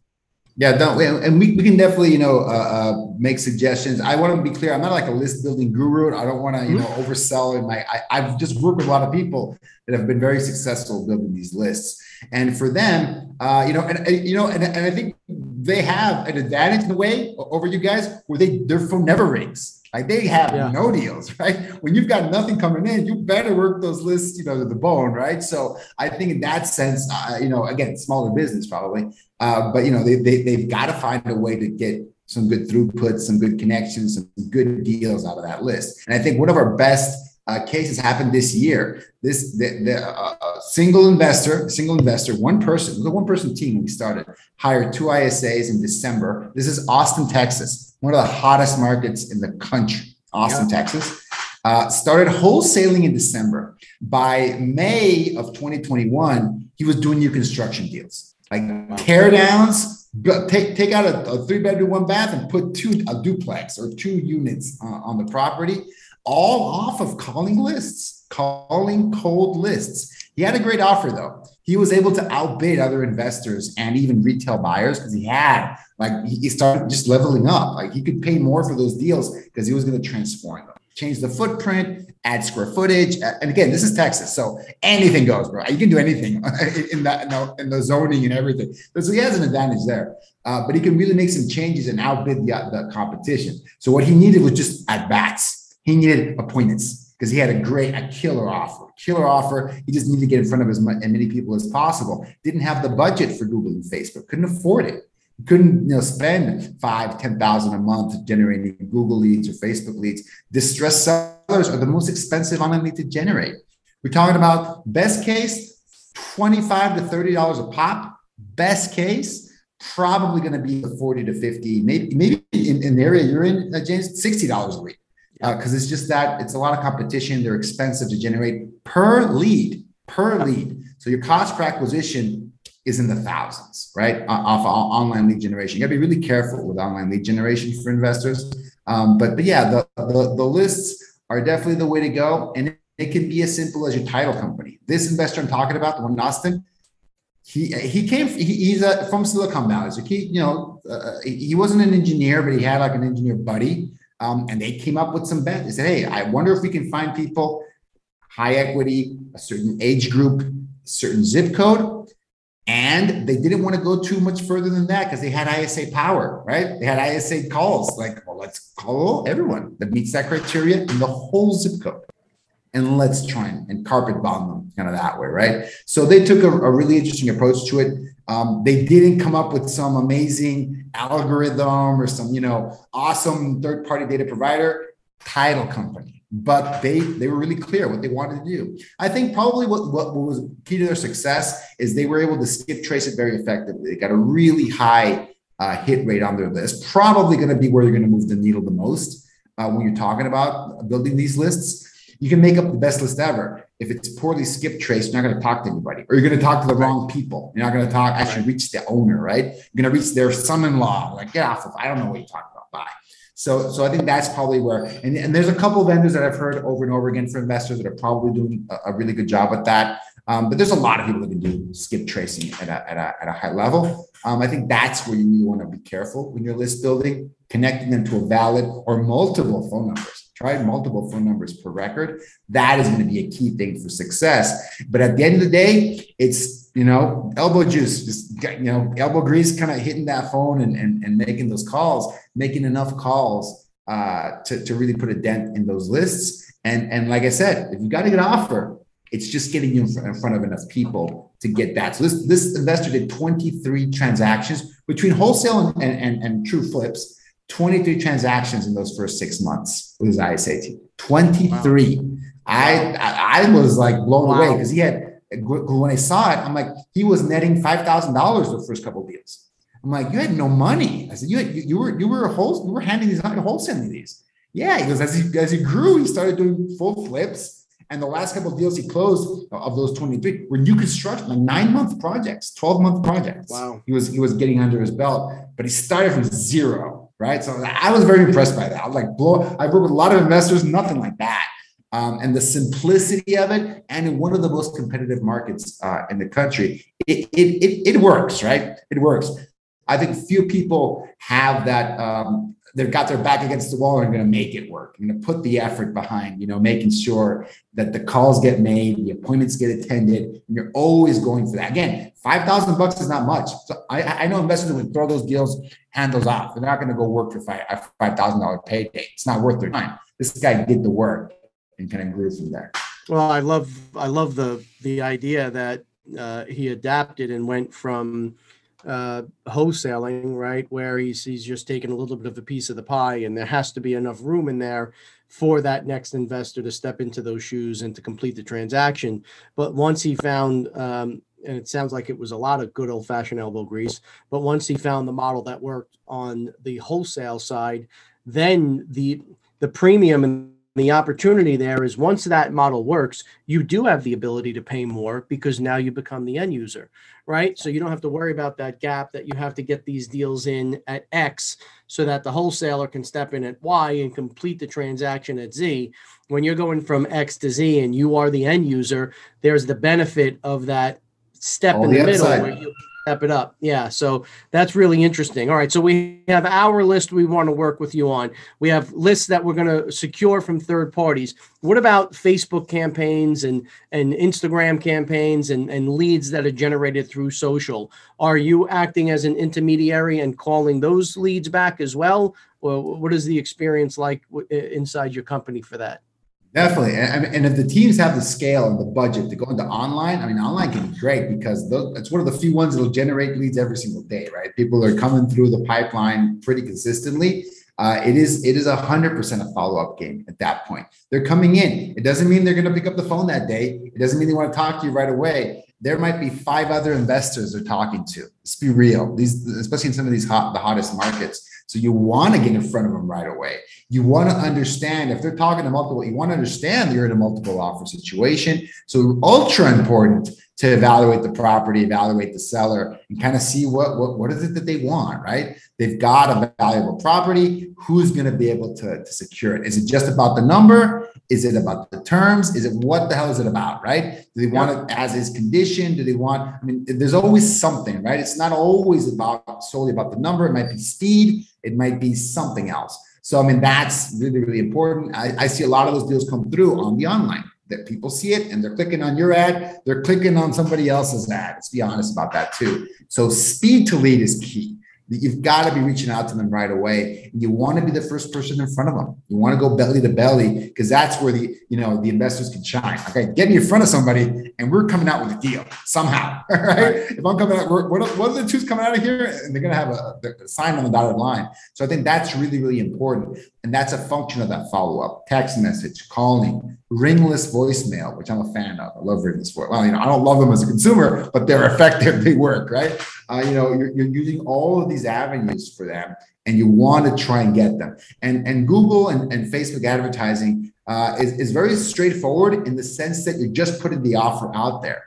Yeah, don't, and we, we can definitely you know uh, uh, make suggestions. I want to be clear. I'm not like a list building guru. I don't want to you know mm-hmm. oversell in my. I, I've just worked with a lot of people that have been very successful building these lists, and for them, uh, you know, and, and you know, and, and I think they have an advantage in a way over you guys where they their phone never rings. Like they have yeah. no deals, right? When you've got nothing coming in, you better work those lists, you know, to the bone, right? So I think in that sense, uh, you know, again, smaller business probably, uh, but you know, they, they they've got to find a way to get some good throughput, some good connections, some good deals out of that list. And I think one of our best uh, cases happened this year. This the, the uh, uh single investor, single investor, one person, the one person team we started hired two ISAs in December. This is Austin, Texas, one of the hottest markets in the country. Austin, yeah. Texas. Uh, started wholesaling in December. By May of 2021, he was doing new construction deals, like tear downs, take take out a, a, three bedroom, one bath, and put two a duplex or two units uh, on the property all off of calling lists, calling cold lists. He had a great offer though. He was able to outbid other investors and even retail buyers because he had like he started just leveling up. Like he could pay more for those deals because he was going to transform them, change the footprint, add square footage. And again, this is Texas, so anything goes, bro. You can do anything in that in the, in the zoning and everything. So he has an advantage there. Uh, but he can really make some changes and outbid the, the competition. So what he needed was just at bats he needed appointments because he had a great, a killer offer, killer offer. He just needed to get in front of as many people as possible. Didn't have the budget for Google and Facebook, couldn't afford it. Couldn't you know spend five, ten thousand a month generating Google leads or Facebook leads. Distressed sellers are the most expensive online lead to generate. We're talking about best case, twenty-five to thirty dollars a pop. Best case, probably going to be 40 to 50, maybe maybe in, in the area you're in, uh, James, $60 a week because uh, it's just that it's a lot of competition. They're expensive to generate per lead, per lead. So your cost per acquisition is in the thousands, right? Off online lead generation. You got to be really careful with online lead generation for investors. Um, but but yeah, the, the the lists are definitely the way to go, and it, can be as simple as your title company. This investor I'm talking about, the one in Austin, he he came he, he's a, from Silicon Valley, so he you know uh, he wasn't an engineer, but he had like an engineer buddy um, and they came up with some bets. They said, hey, I wonder if we can find people high equity, a certain age group, certain zip code. And they didn't want to go too much further than that because they had ISA power, right? They had ISA calls. Like, well, let's call everyone that meets that criteria in the whole zip code. And let's try and, and carpet bomb them kind of that way, right? So they took a, a really interesting approach to it. Um, they didn't come up with some amazing algorithm or some, you know, awesome third-party data provider title company, but they they were really clear what they wanted to do. I think probably what, what was key to their success is they were able to skip trace it very effectively. They got a really high uh, hit rate on their list. Probably going to be where they're going to move the needle the most uh, when you're talking about building these lists. You can make up the best list ever if it's poorly skip traced, you're not going to talk to anybody, or you're going to talk to the wrong people. You're not going to talk actually right. reach the owner, right? You're going to reach their son-in-law. Like, get off of. I don't know what you're talking about. Bye. So, so I think that's probably where, and, and there's a couple vendors that I've heard over and over again for investors that are probably doing a, a really good job with that. Um, but there's a lot of people that can do skip tracing at a, at a, at a high level. Um, I think that's where you really want to be careful when you're list building, connecting them to a valid or multiple phone numbers. Try multiple phone numbers per record. That is going to be a key thing for success. But at the end of the day, it's you know elbow juice, just you know elbow grease, kind of hitting that phone and, and and making those calls, making enough calls uh, to to really put a dent in those lists. And and like I said, if you got to get offer, it's just getting you in front of enough people to get that. So this, this investor did 23 transactions between wholesale and, and, and true flips, 23 transactions in those first six months with his ISA 23. Wow. I, I, I was like blown wow. away because he had when I saw it, I'm like, he was netting five thousand dollars the first couple of deals. I'm like, you had no money. I said, you had, you, you were you were a whole you were handing these out wholesaling these. Yeah, he goes as he as he grew, he started doing full flips and the last couple of deals he closed of those 23 were new construction, like nine month projects, 12 month projects. Wow. He was he was getting under his belt, but he started from zero, right? So I was very impressed by that. I was like, blow, I worked with a lot of investors, nothing like that. Um, and the simplicity of it, and in one of the most competitive markets uh, in the country, it, it, it, it works, right? It works. I think few people have that um, they've got their back against the wall and are going to make it work. I'm going to put the effort behind, you know, making sure that the calls get made, the appointments get attended, and you're always going for that. Again, five thousand bucks is not much. So I, I know investors would throw those deals, hand those off. They're not going to go work for five five thousand dollar payday. It's not worth their time. This guy did the work and kind of grew from there. Well, I love I love the the idea that uh, he adapted and went from uh, wholesaling, right, where he's he's just taking a little bit of a piece of the pie, and there has to be enough room in there for that next investor to step into those shoes and to complete the transaction. But once he found, um, and it sounds like it was a lot of good old fashioned elbow grease, but once he found the model that worked on the wholesale side, then the the premium and the opportunity there is once that model works, you do have the ability to pay more because now you become the end user, right? So you don't have to worry about that gap that you have to get these deals in at X so that the wholesaler can step in at Y and complete the transaction at Z. When you're going from X to Z and you are the end user, there's the benefit of that step All in the, the middle step it up. Yeah. So that's really interesting. All right. So we have our list we want to work with you on. We have lists that we're going to secure from third parties. What about Facebook campaigns and, and Instagram campaigns and, and leads that are generated through social? Are you acting as an intermediary and calling those leads back as well? Or what is the experience like inside your company for that? Definitely. And, and if the teams have the scale and the budget to go into online, I mean, online can be great because it's one of the few ones that'll generate leads every single day, right? People are coming through the pipeline pretty consistently. Uh, it is it is a hundred percent a follow up game at that point. They're coming in. It doesn't mean they're going to pick up the phone that day. It doesn't mean they want to talk to you right away. There might be five other investors they're talking to. Let's be real. These, especially in some of these hot the hottest markets so you want to get in front of them right away. You want to understand if they're talking to multiple, you want to understand you're in a multiple offer situation. So ultra important to evaluate the property, evaluate the seller, and kind of see what what, what is it that they want, right? They've got a valuable property. Who's going to be able to, to secure it? Is it just about the number? Is it about the terms? Is it what the hell is it about, right? Do they want it as is condition? Do they want, I mean, there's always something, right? It's not always about solely about the number. It might be speed, it might be something else. So, I mean, that's really, really important. I, I see a lot of those deals come through on the online that people see it and they're clicking on your ad, they're clicking on somebody else's ad. Let's be honest about that too. So, speed to lead is key. You've got to be reaching out to them right away. You want to be the first person in front of them. You want to go belly to belly because that's where the you know the investors can shine. Okay, get me in front of somebody, and we're coming out with a deal somehow. Right? If I'm coming out, what are, what are the two's coming out of here? And they're going to have a, a sign on the dotted line. So I think that's really really important, and that's a function of that follow up, text message, calling, ringless voicemail, which I'm a fan of. I love ringless voice. Well, you know, I don't love them as a consumer, but they're effective. They work, right? Uh, you know, you're, you're using all of these avenues for them, and you want to try and get them. And and Google and, and Facebook advertising uh, is is very straightforward in the sense that you're just putting the offer out there,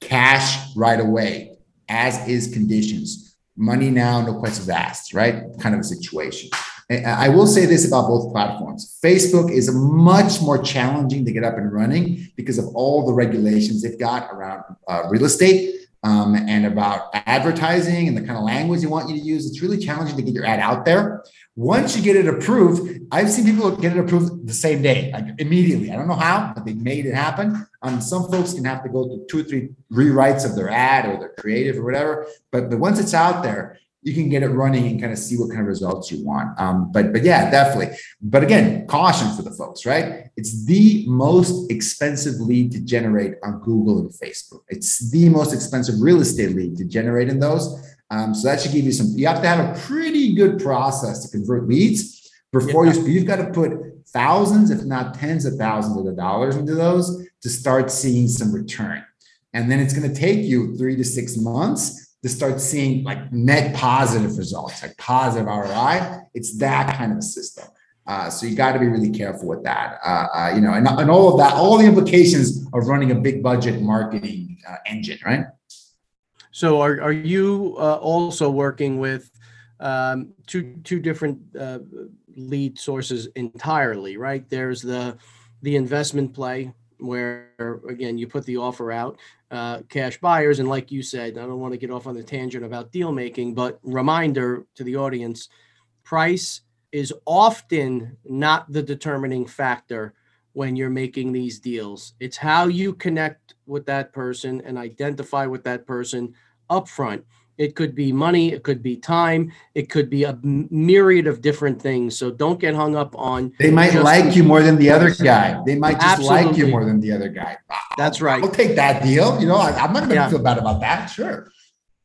cash right away, as is conditions, money now, no questions asked, right? Kind of a situation. I will say this about both platforms. Facebook is much more challenging to get up and running because of all the regulations they've got around uh, real estate um, and about advertising and the kind of language they want you to use. It's really challenging to get your ad out there. Once you get it approved, I've seen people get it approved the same day, like immediately. I don't know how, but they made it happen. Um, some folks can have to go through two or three rewrites of their ad or their creative or whatever. But, but once it's out there, you can get it running and kind of see what kind of results you want. Um, but but yeah, definitely. But again, caution for the folks, right? It's the most expensive lead to generate on Google and Facebook. It's the most expensive real estate lead to generate in those. Um, so that should give you some. You have to have a pretty good process to convert leads before yeah. you. You've got to put thousands, if not tens of thousands of the dollars into those to start seeing some return. And then it's going to take you three to six months to start seeing like net positive results, like positive ROI. It's that kind of a system. Uh, so you got to be really careful with that. Uh, uh, you know, and, and all of that, all the implications of running a big budget marketing uh, engine, right? So are, are you uh, also working with um, two two different uh, lead sources entirely, right? There's the the investment play where again you put the offer out uh, cash buyers and like you said i don't want to get off on the tangent about deal making but reminder to the audience price is often not the determining factor when you're making these deals. It's how you connect with that person and identify with that person upfront it could be money, it could be time, it could be a myriad of different things. So don't get hung up on. They might like you more than the other guy. They might just Absolutely. like you more than the other guy. That's right. I'll take that deal. You know, I, am not going to yeah. feel bad about that. Sure.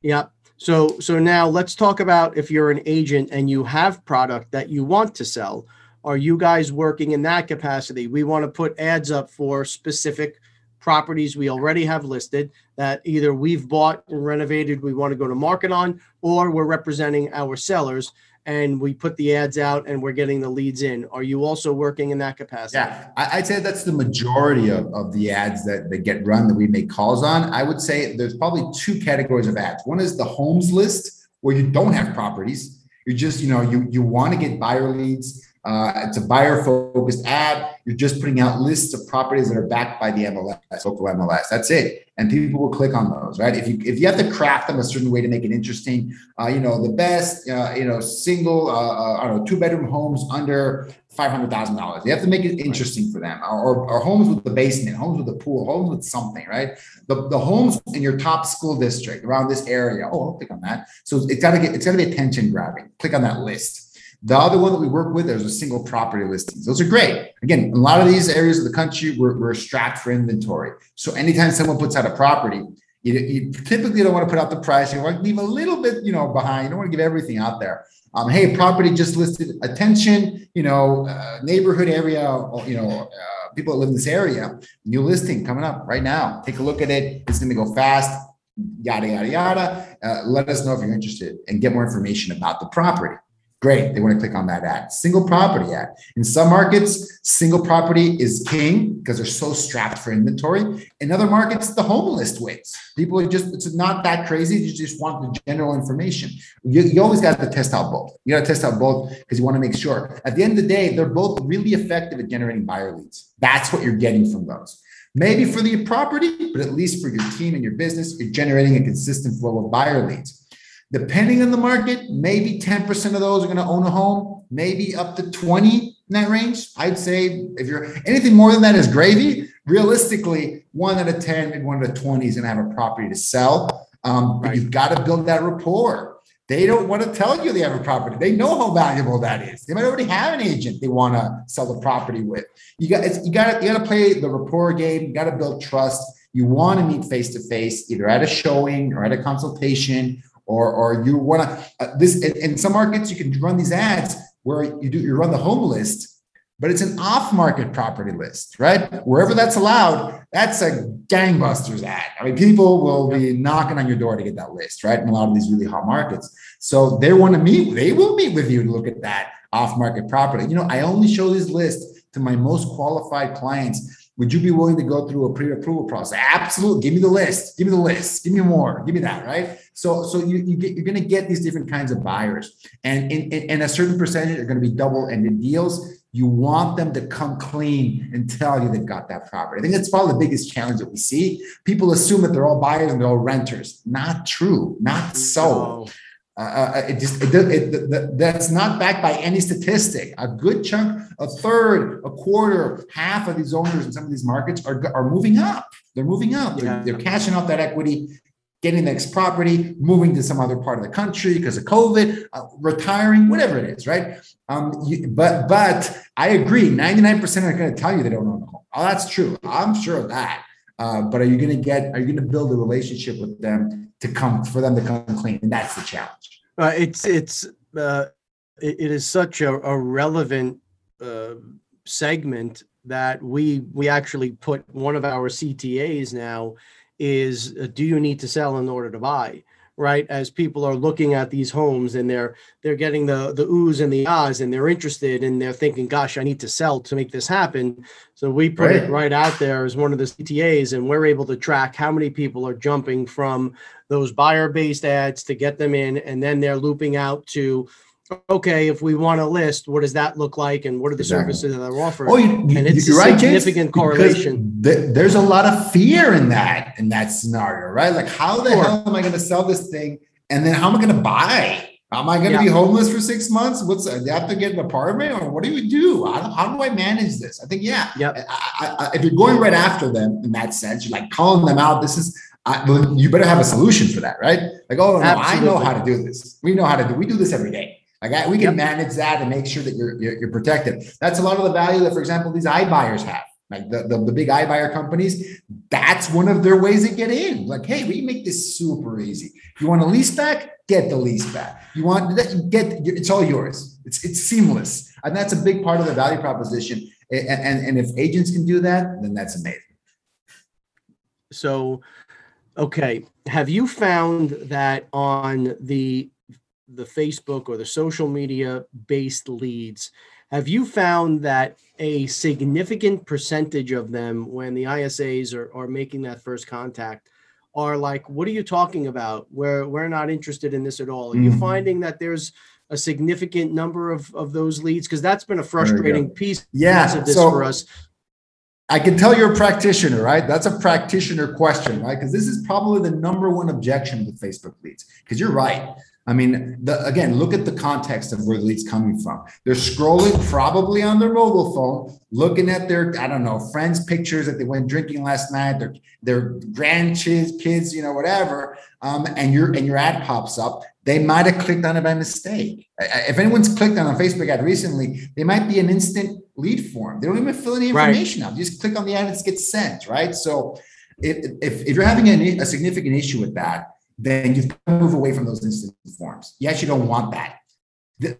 Yeah. So so now let's talk about if you're an agent and you have product that you want to sell. Are you guys working in that capacity? We want to put ads up for specific properties we already have listed that either we've bought and renovated, we want to go to market on, or we're representing our sellers and we put the ads out and we're getting the leads in. Are you also working in that capacity? Yeah, I'd say that's the majority of, of the ads that, that get run that we make calls on. I would say there's probably two categories of ads. One is the homes list where you don't have properties. You just, you know, you you want to get buyer leads uh, it's a buyer focused ad. You're just putting out lists of properties that are backed by the MLS, local MLS. That's it. And people will click on those, right? If you if you have to craft them a certain way to make it interesting, uh, you know, the best, uh, you know, single, uh, uh, I don't know, two bedroom homes under five hundred thousand dollars. You have to make it interesting for them, or, or homes with the basement, homes with the pool, homes with something, right? The, the homes in your top school district around this area. Oh, I'll click on that. So it's got to get it's got to be attention grabbing. Click on that list the other one that we work with, there's a single property listings. Those are great. Again, a lot of these areas of the country, we're, we're strapped for inventory. So anytime someone puts out a property, you, you, typically don't want to put out the price. You want to leave a little bit, you know, behind. You don't want to give everything out there. Um, hey, property just listed. Attention, you know, uh, neighborhood area. You know, uh, people that live in this area. New listing coming up right now. Take a look at it. It's going to go fast. Yada yada yada. Uh, let us know if you're interested and get more information about the property. Great. They want to click on that ad. Single property ad. In some markets, single property is king because they're so strapped for inventory. In other markets, the home list wins. People are just, it's not that crazy. You just want the general information. You, you always got to test out both. You got to test out both because you want to make sure. At the end of the day, they're both really effective at generating buyer leads. That's what you're getting from those. Maybe for the property, but at least for your team and your business, you're generating a consistent flow of buyer leads. Depending on the market, maybe 10% of those are going to own a home, maybe up to 20 in that range. I'd say if you're anything more than that is gravy. Realistically, one out of 10, maybe one out of 20 is going to have a property to sell. Um, but right. you've got to build that rapport. They don't want to tell you they have a property. They know how valuable that is. They might already have an agent they want to sell the property with. You got you got you got to play the rapport game. You got to build trust. You want to meet face to face, either at a showing or at a consultation or or you want to uh, this in, in, some markets you can run these ads where you do you run the home list but it's an off-market property list, right? Wherever that's allowed, that's a gangbusters ad. I mean, people will be knocking on your door to get that list, right? In a lot of these really hot markets. So they want to meet, they will meet with you to look at that off-market property. You know, I only show this list to my most qualified clients would you be willing to go through a pre-approval process? Absolutely. Give me the list. Give me the list. Give me more. Give me that. Right. So, so you, you get, you're going to get these different kinds of buyers, and in, in, a certain percentage are going to be double-ended deals. You want them to come clean and tell you they've got that property. I think that's probably the biggest challenge that we see. People assume that they're all buyers and they're all renters. Not true. Not so. Uh, uh, it just it, it, it, that's not backed by any statistic. A good chunk, a third, a quarter, half of these owners in some of these markets are, are moving up. They're moving up. They're, they're cashing out that equity, getting the next property, moving to some other part of the country because of COVID, uh, retiring, whatever it is, right? Um, you, but but I agree. Ninety nine percent are going to tell you they don't own a home. Oh, that's true. I'm sure of that. Uh, but are you going to get? Are you going to build a relationship with them to come for them to come clean? And that's the challenge. Uh, it's it's uh, it, it is such a, a relevant uh, segment that we we actually put one of our CTAs now is uh, do you need to sell in order to buy? Right as people are looking at these homes and they're they're getting the the oohs and the ahs and they're interested and they're thinking gosh i need to sell to make this happen so we put right. it right out there as one of the ctas and we're able to track how many people are jumping from those buyer based ads to get them in and then they're looping out to okay, if we want a list, what does that look like, and what are the exactly. services that are offered? Oh, you, and it's you're a right, significant James, correlation. Th- there's a lot of fear in that in that scenario, right? Like, how the sure. hell am I going to sell this thing, and then how am I going to buy? Am I going to yeah. be homeless for six months? What's I have to get an apartment, or what do you do? How, how do I manage this? I think, yeah, yeah. if you're going right after them in that sense, you're like calling them out. This is I, you better have a solution for that, right? Like, oh no, Absolutely. I know how to do this. We know how to do. We do this every day. Like I, we can manage that and make sure that you're, you're, you're protected. That's a lot of the value that, for example, these iBuyers have. Like the, the, the big iBuyer companies, that's one of their ways to get in. Like, hey, we make this super easy. You want a lease back? Get the lease back. You want that? Get it's all yours. It's it's seamless, and that's a big part of the value proposition. And, and, and if agents can do that, then that's amazing. So, okay, have you found that on the the Facebook or the social media based leads, have you found that a significant percentage of them, when the ISAs are, are making that first contact, are like, what are you talking about? We're, we're not interested in this at all. Are mm-hmm. you finding that there's a significant number of, of those leads? Because that's been a frustrating piece, yeah, of this so- for us. I can tell you're a practitioner, right? That's a practitioner question, right? Because this is probably the number one objection with Facebook leads. Because you're right. I mean, the, again, look at the context of where the lead's coming from. They're scrolling probably on their mobile phone, looking at their, I don't know, friends' pictures that they went drinking last night, their their grandkids, kids, you know, whatever. Um, and your and your ad pops up. They might have clicked on it by mistake. If anyone's clicked on a Facebook ad recently, they might be an instant lead form. They don't even fill any information right. out. You just click on the ad, and it gets sent, right? So if, if, if you're having a, a significant issue with that, then you've got to move away from those instant forms. You actually don't want that.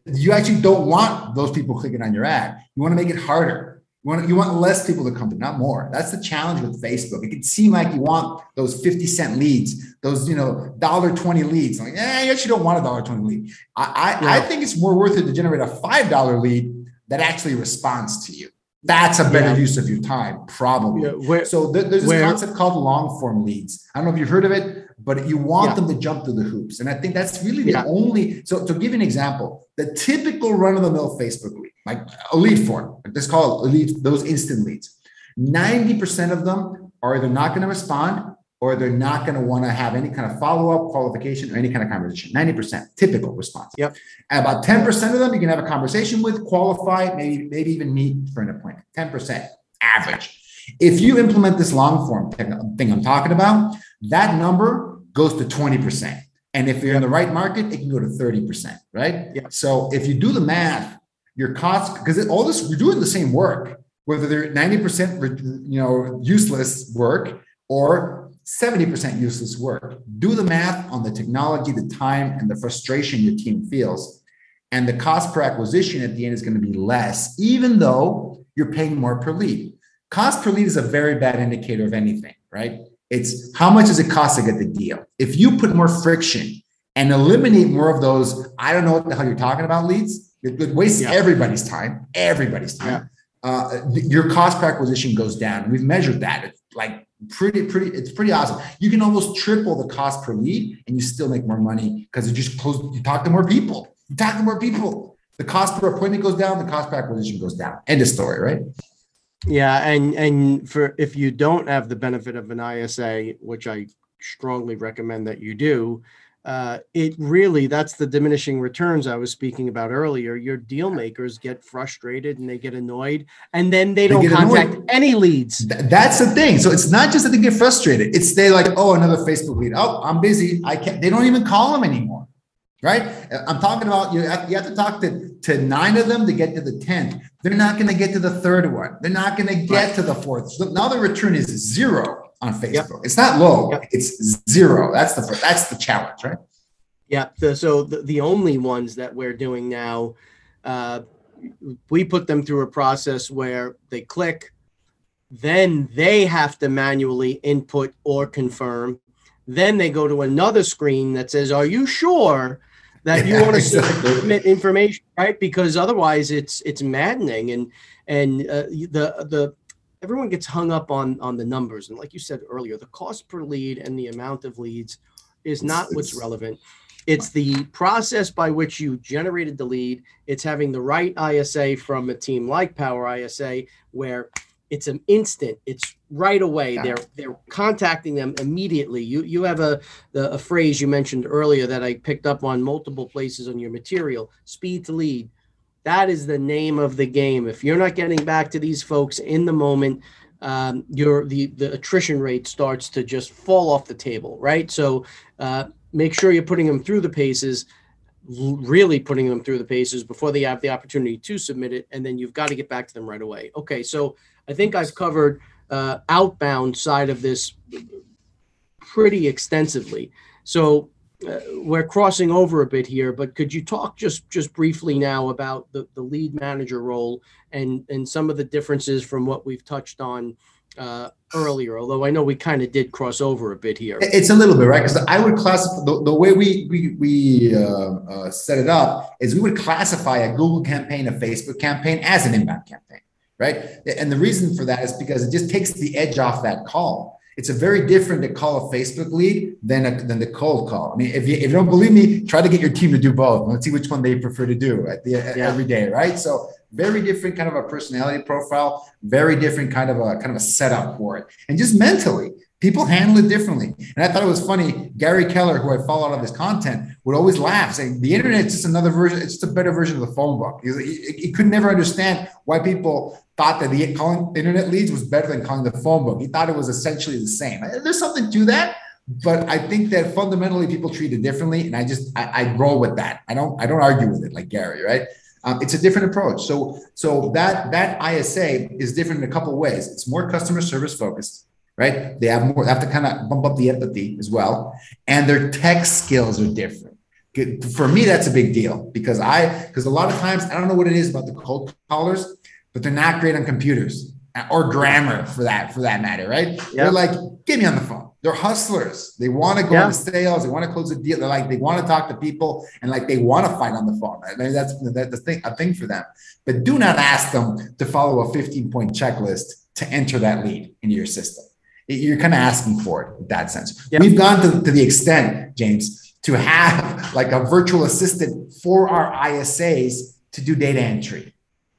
You actually don't want those people clicking on your ad. You want to make it harder. You want, you want less people to come to, not more. That's the challenge with Facebook. It can seem like you want those 50 cent leads, those, you know, dollar 20 leads. Like, yeah, you actually don't want a dollar 20 lead. I, I, yeah. I think it's more worth it to generate a $5 lead that actually responds to you. That's a better yeah. use of your time, probably. Yeah, where, so th- there's this where, concept called long form leads. I don't know if you've heard of it, but you want yeah. them to jump through the hoops. And I think that's really the only. So to give you an example, the typical run of the mill Facebook lead, like a lead form, let's call it lead, those instant leads. 90% of them are either not going to respond or they're not going to want to have any kind of follow-up qualification or any kind of conversation 90% typical response yep and about 10% of them you can have a conversation with qualify maybe maybe even meet for an appointment 10% average if you implement this long form thing i'm talking about that number goes to 20% and if you're in the right market it can go to 30% right yep. so if you do the math your costs because all this you're doing the same work whether they're 90% you know useless work or 70% useless work. Do the math on the technology, the time, and the frustration your team feels. And the cost per acquisition at the end is going to be less, even though you're paying more per lead. Cost per lead is a very bad indicator of anything, right? It's how much does it cost to get the deal? If you put more friction and eliminate more of those, I don't know what the hell you're talking about leads, it, wastes yeah. everybody's time, everybody's time. Yeah. Uh, your cost per acquisition goes down. We've measured that. It's like pretty, pretty, it's pretty awesome. You can almost triple the cost per lead and you still make more money because you just close, you talk to more people. You talk to more people. The cost per appointment goes down, the cost per acquisition goes down. End of story, right? Yeah, and and for if you don't have the benefit of an ISA, which I strongly recommend that you do, uh, it really that's the diminishing returns I was speaking about earlier. Your deal makers get frustrated and they get annoyed, and then they, they don't contact annoyed. any leads. Th- that's the thing. So it's not just that they get frustrated; it's they like, oh, another Facebook lead. Oh, I'm busy. I can't. They don't even call them anymore right? I'm talking about you have, you have to talk to, to nine of them to get to the 10th. They're not going to get to the third one. They're not going to get right. to the fourth. So now the return is zero on Facebook. Yep. It's not low, yep. it's zero. That's the that's the challenge, right? Yeah. The, so the, the only ones that we're doing now, uh, we put them through a process where they click, then they have to manually input or confirm. Then they go to another screen that says, Are you sure that you want to submit information, right? Because otherwise, it's it's maddening, and and uh, the the everyone gets hung up on on the numbers, and like you said earlier, the cost per lead and the amount of leads is not it's, what's it's, relevant. It's the process by which you generated the lead. It's having the right ISA from a team like Power ISA, where it's an instant it's right away they're they're contacting them immediately. You you have a the, a phrase you mentioned earlier that i picked up on multiple places on your material speed to lead. That is the name of the game. If you're not getting back to these folks in the moment um, your the the attrition rate starts to just fall off the table right? So uh, make sure you're putting them through the paces really putting them through the paces before they have the opportunity to submit it and then you've got to get back to them right away. Okay so I think I've covered uh, outbound side of this pretty extensively. So uh, we're crossing over a bit here, but could you talk just just briefly now about the, the lead manager role and and some of the differences from what we've touched on uh, earlier? Although I know we kind of did cross over a bit here. It's a little bit right because I would classify the, the way we we, we uh, uh, set it up is we would classify a Google campaign, a Facebook campaign as an inbound campaign right? And the reason for that is because it just takes the edge off that call. It's a very different to call a Facebook lead than a, than the cold call. I mean, if you, if you don't believe me, try to get your team to do both. Let's see which one they prefer to do at the yeah. every day, right? So very different kind of a personality profile, very different kind of a kind of a setup for it, and just mentally. People handle it differently. And I thought it was funny. Gary Keller, who I follow lot of his content, would always laugh, saying the internet is just another version, it's just a better version of the phone book. He, he, he could never understand why people thought that the calling internet leads was better than calling the phone book. He thought it was essentially the same. There's something to that, but I think that fundamentally people treat it differently, and I just I, I roll with that. I don't I don't argue with it like Gary, right? Um, it's a different approach. So so that that ISA is different in a couple ways. It's more customer service focused, right? They have more they have to kind of bump up the empathy as well, and their tech skills are different. For me, that's a big deal because I because a lot of times I don't know what it is about the cold callers but they're not great on computers uh, or grammar for that for that matter, right? Yep. They're like, get me on the phone. They're hustlers. They want to go yep. into sales. They want to close a deal. They're like, they want to talk to people and like they want to fight on the phone. I mean, that's that's the thing, a thing for them. But do not ask them to follow a 15 point checklist to enter that lead into your system. You're kind of asking for it in that sense. Yep. We've gone to, to the extent, James, to have like a virtual assistant for our ISAs to do data entry.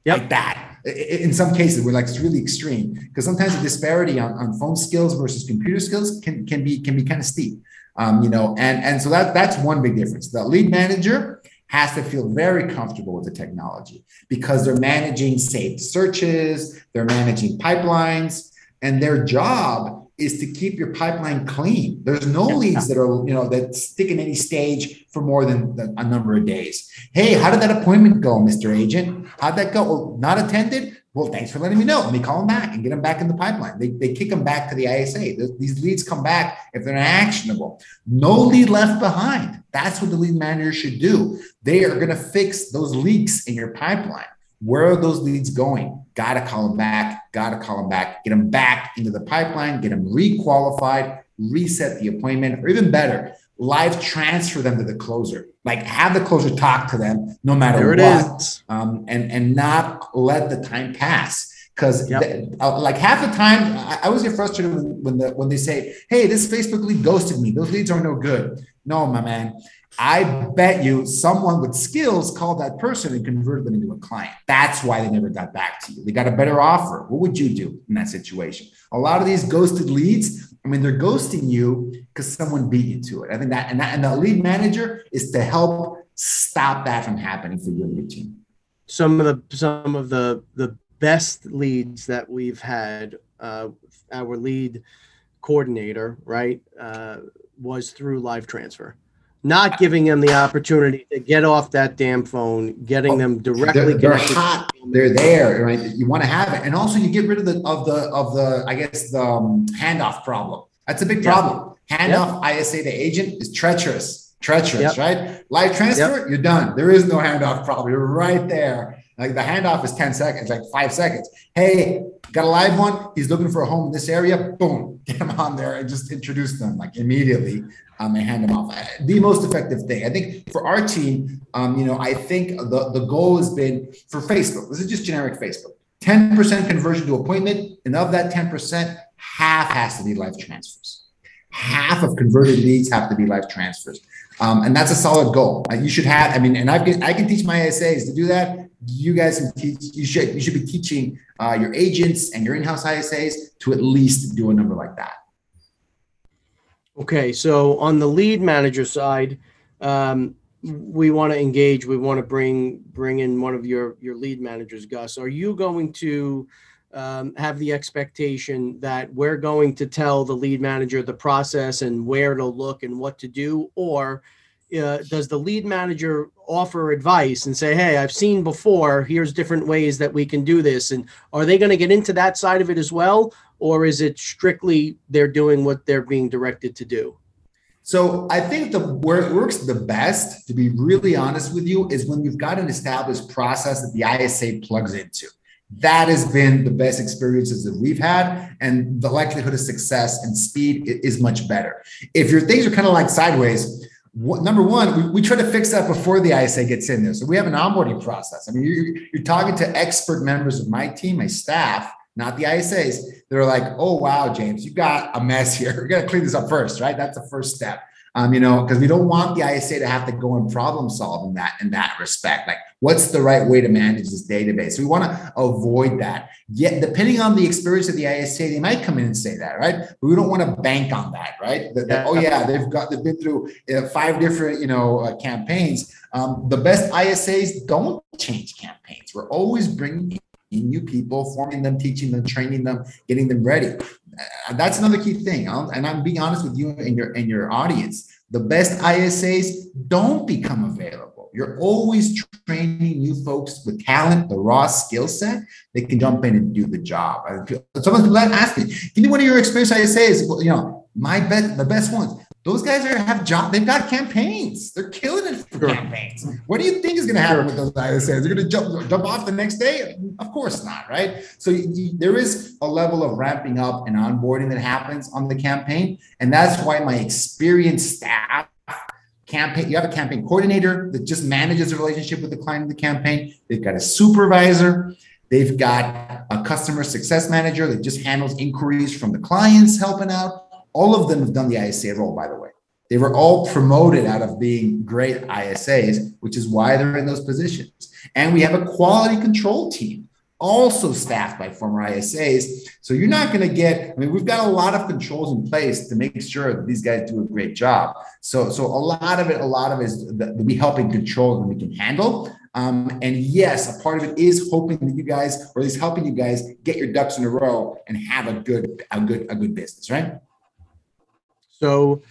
Yep. Like that in some cases we're like it's really extreme because sometimes the disparity on, on phone skills versus computer skills can, can be can be kind of steep um, you know and and so that that's one big difference the lead manager has to feel very comfortable with the technology because they're managing saved searches they're managing pipelines and their job is to keep your pipeline clean. There's no leads that are, you know, that stick in any stage for more than a number of days. Hey, how did that appointment go, Mr. Agent? How'd that go? Oh, not attended? Well, thanks for letting me know. Let me call them back and get them back in the pipeline. They, they kick them back to the ISA. These leads come back if they're not actionable. No lead left behind. That's what the lead manager should do. They are going to fix those leaks in your pipeline. Where are those leads going? Got to call them back. Got to call them back. Get them back into the pipeline. Get them requalified. Reset the appointment, or even better, live transfer them to the closer. Like have the closer talk to them no matter there what, um, and and not let the time pass. Because yep. uh, like half the time, I, I always get frustrated when, when the when they say, "Hey, this Facebook lead ghosted me. Those leads are no good." No, my man. I bet you someone with skills called that person and converted them into a client. That's why they never got back to you. They got a better offer. What would you do in that situation? A lot of these ghosted leads, I mean, they're ghosting you because someone beat you to it. I think that and, that and the lead manager is to help stop that from happening for you and your team. Some of the some of the the best leads that we've had, uh, our lead coordinator, right, uh, was through live transfer. Not giving them the opportunity to get off that damn phone, getting oh, them directly they're, they're hot. They're there, right? You want to have it, and also you get rid of the of the of the I guess the um, handoff problem. That's a big problem. Handoff. ISA to agent is treacherous, treacherous, yep. right? Live transfer, you're done. There is no handoff problem. You're right there. Like the handoff is 10 seconds, like five seconds. Hey, got a live one. He's looking for a home in this area. Boom, get him on there and just introduce them like immediately um, and hand them off. The most effective thing, I think, for our team, um, you know, I think the, the goal has been for Facebook. This is just generic Facebook. 10% conversion to appointment, and of that 10%, half has to be live transfers. Half of converted leads have to be live transfers. Um, and that's a solid goal. Uh, you should have, I mean, and I've, I can teach my ISAs to do that. You guys can teach, you should, you should be teaching uh, your agents and your in-house ISAs to at least do a number like that. Okay, so on the lead manager side, um, we want to engage. We want to bring bring in one of your your lead managers, Gus. Are you going to um, have the expectation that we're going to tell the lead manager the process and where to look and what to do, or uh, does the lead manager offer advice and say, "Hey, I've seen before. Here's different ways that we can do this." And are they going to get into that side of it as well, or is it strictly they're doing what they're being directed to do? So I think the where it works the best, to be really honest with you, is when you've got an established process that the ISA plugs into. That has been the best experiences that we've had, and the likelihood of success and speed is much better. If your things are kind of like sideways, number one, we, we, try to fix that before the ISA gets in there. So we have an onboarding process. I mean, you're, you're talking to expert members of my team, my staff, not the ISAs. They're like, oh, wow, James, you got a mess here. We got to clean this up first, right? That's the first step. Um, you know, because we don't want the ISA to have to go and problem solve in that in that respect. Like, what's the right way to manage this database? So we want to avoid that. Yet, depending on the experience of the ISA, they might come in and say that, right? But we don't want to bank on that, right? That, that, oh yeah, they've got they've been through uh, five different you know uh, campaigns. Um, the best ISAs don't change campaigns. We're always bringing in new people, forming them, teaching them, training them, getting them ready. Uh, that's another key thing. I'll, and I'm being honest with you and your and your audience. The best ISAs don't become available. You're always training new folks with talent, the raw skill set. They can jump in and do the job. Sometimes people ask me, "Give me one of your experienced ISAs." Well, you know, my best, the best ones. Those guys are have job. They've got campaigns. They're killing it for campaigns. What do you think is going to happen with those ISAs? They're going to jump jump off the next day? Of course not, right? So you, you, there is a level of ramping up and onboarding that happens on the campaign, and that's why my experienced staff campaign. You have a campaign coordinator that just manages the relationship with the client in the campaign. They've got a supervisor. They've got a customer success manager that just handles inquiries from the clients helping out all of them have done the ISA role, by the way. They were all promoted out of being great ISAs, which is why they're in those positions. And we have a quality control team, also staffed by former ISAs. So you're not going to get, I mean, we've got a lot of controls in place to make sure that these guys do a great job. So, so a lot of it, a lot of it is that we helping control and we can handle. Um, and yes, a part of it is hoping that you guys, or at least helping you guys, get your ducks in a row and have a good, a good, a good business, right? So,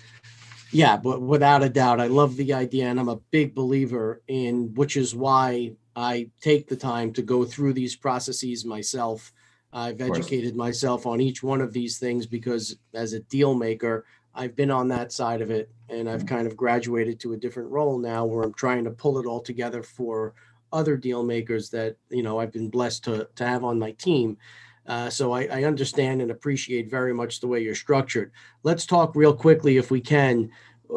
yeah, but without a doubt, I love the idea, and I'm a big believer in which is why I take the time to go through these processes myself. I've educated myself on each one of these things because as a deal maker, I've been on that side of it and I've mm-hmm. kind of graduated to a different role now where I'm trying to pull it all together for other deal makers that, you know, I've been blessed to, to have on my team. Uh, so I, I understand and appreciate very much the way you're structured. Let's talk real quickly, if we can.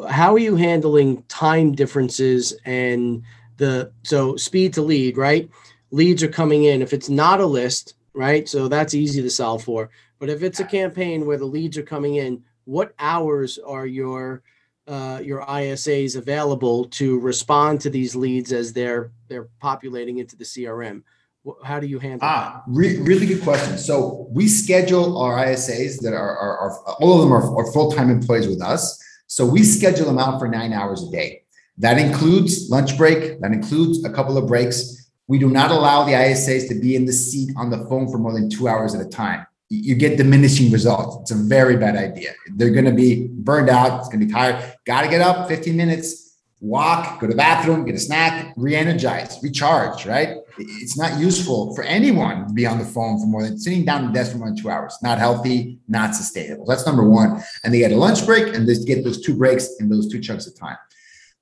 How are you handling time differences and the so speed to lead, right? Leads are coming in. If it's not a list, right? So that's easy to solve for. But if it's a campaign where the leads are coming in, what hours are your uh, your ISAs available to respond to these leads as they're they're populating into the CRM? How do you handle ah, re- really good question. So we schedule our ISAs that are, are, are all of them are, are full-time employees with us. So we schedule them out for nine hours a day. That includes lunch break. That includes a couple of breaks. We do not allow the ISAs to be in the seat on the phone for more than two hours at a time. You get diminishing results. It's a very bad idea. They're going to be burned out. It's going to be tired. Got to get up 15 minutes, walk, go to the bathroom, get a snack, re-energize, recharge, right? It's not useful for anyone to be on the phone for more than sitting down at the desk for more than two hours. Not healthy, not sustainable. That's number one. And they get a lunch break and they get those two breaks in those two chunks of time.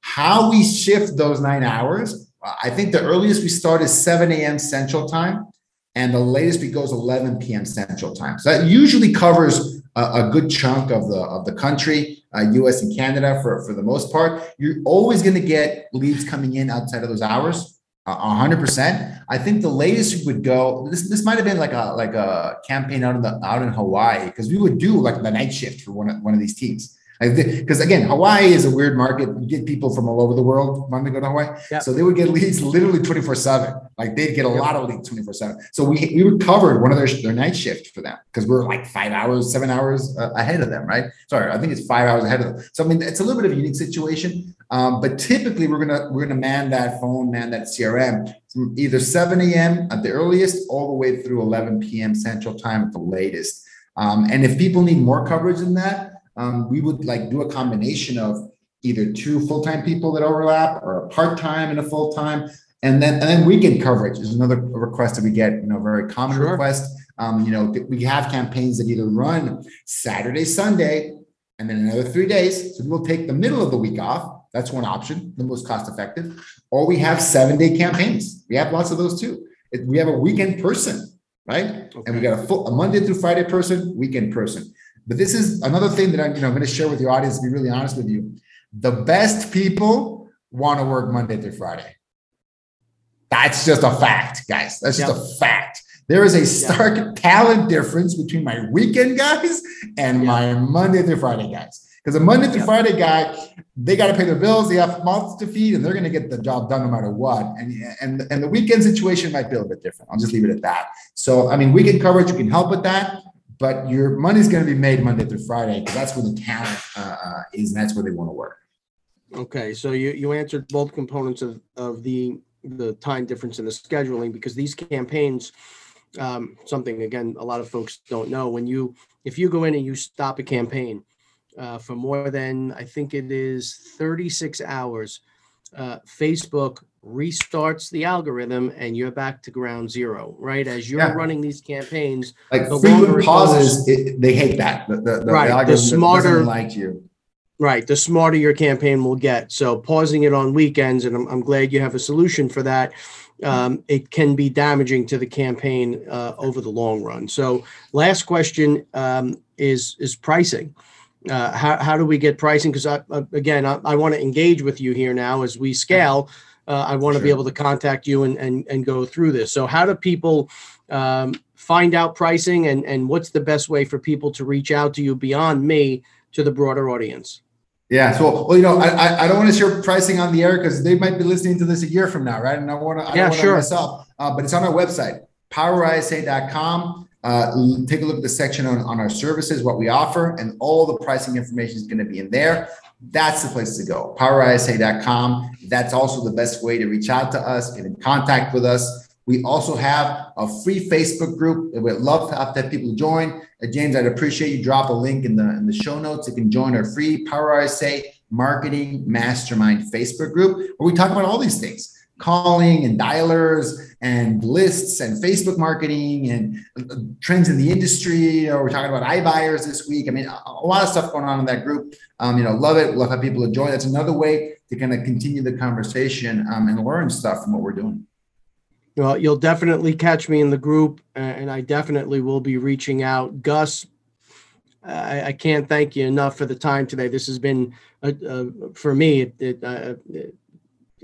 How we shift those nine hours, uh, I think the earliest we start is 7 a.m. Central Time, and the latest we go is 11 p.m. Central Time. So that usually covers a, a good chunk of the of the country, uh, U.S. and Canada for for the most part. You're always going to get leads coming in outside of those hours. hundred percent. I think the latest we would go. This this might have been like a like a campaign out in the out in Hawaii because we would do like the night shift for one of, one of these teams because again, Hawaii is a weird market. You get people from all over the world wanting to go to Hawaii. Yep. So they would get leads literally 24 7. Like they'd get a lot of leads 24 7. So we, we would cover one of their, their night shift for them because we're like five hours, seven hours uh, ahead of them, right? Sorry, I think it's five hours ahead of them. So I mean, it's a little bit of a unique situation. Um, but typically we're gonna we're gonna man that phone, man that CRM from either 7 a.m. at the earliest all the way through 11 p.m. Central Time at the latest. Um, and if people need more coverage than that, um, we would like do a combination of either two full-time people that overlap or a part-time and a full-time and then and then weekend coverage is another request that we get you know very common sure. request um, you know we have campaigns that either run saturday sunday and then another three days so we'll take the middle of the week off that's one option the most cost effective or we have seven day campaigns we have lots of those too we have a weekend person right okay. and we got a full a monday through friday person weekend person but this is another thing that I'm, you know, I'm going to share with your audience. To be really honest with you, the best people want to work Monday through Friday. That's just a fact, guys. That's just yep. a fact. There is a stark talent difference between my weekend guys and my Monday through Friday guys. Because a Monday through Friday guy, they got to pay their bills, they have mouths to feed, and they're going to get the job done no matter what. And, and, and the weekend situation might be a little bit different. I'll just leave it at that. So, I mean, weekend coverage, you can help with that but your money's going to be made Monday through Friday because that's where the talent uh, uh, is, and that's where they want to work. Okay, so you you answered both components of of the the time difference in the scheduling because these campaigns, um, something again a lot of folks don't know when you if you go in and you stop a campaign uh, for more than I think it is 36 hours, uh, Facebook restarts the algorithm and you're back to ground zero, right? As you're yeah. running these campaigns, like the frequent pauses, it, they hate that. The, the, the right. The, smarter like you. Right. The smarter your campaign will get. So pausing it on weekends, and I'm, I'm glad you have a solution for that. Um, it can be damaging to the campaign uh, over the long run. So last question um, is is pricing. Uh, how, how do we get pricing? Because I, uh, again, I, I want to engage with you here now as we scale uh, I want to sure. be able to contact you and, and, and go through this. So how do people um, find out pricing and, and what's the best way for people to reach out to you beyond me to the broader audience? Yeah. So, well, you know, I, I don't want to share pricing on the air because they might be listening to this a year from now, right? And I want to, I yeah, don't want sure. to myself, uh, but it's on our website, powerisa.com. Uh, take a look at the section on, on our services, what we offer, and all the pricing information is going to be in there that's the place to go. PowerISA.com. That's also the best way to reach out to us, get in contact with us. We also have a free Facebook group that we'd love to have, people join. Uh, James, I'd appreciate you drop a link in the in the show notes. You can join our free Power RSA Marketing Mastermind Facebook group where we talk about all these things calling and dialers and lists and Facebook marketing and uh, trends in the industry. Know, we're talking about iBuyers this week. I mean, a lot of stuff going on in that group. Um, you know, love it. Love how people enjoy. That's another way to kind of continue the conversation um, and learn stuff from what we're doing. Well, you'll definitely catch me in the group, and I definitely will be reaching out. Gus, I, I can't thank you enough for the time today. This has been, a, a, for me, it, it, uh, it,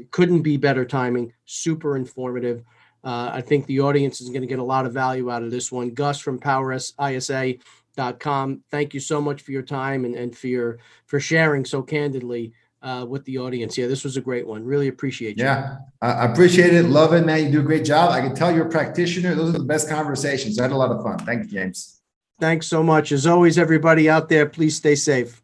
couldn't be better timing. Super informative. Uh, I think the audience is going to get a lot of value out of this one. Gus from PowerISA.com. Thank you so much for your time and, and for your for sharing so candidly uh, with the audience. Yeah, this was a great one. Really appreciate you. Yeah, I appreciate it. Love it, man. You do a great job. I can tell you're a practitioner. Those are the best conversations. I had a lot of fun. Thank you, James. Thanks so much. As always, everybody out there, please stay safe.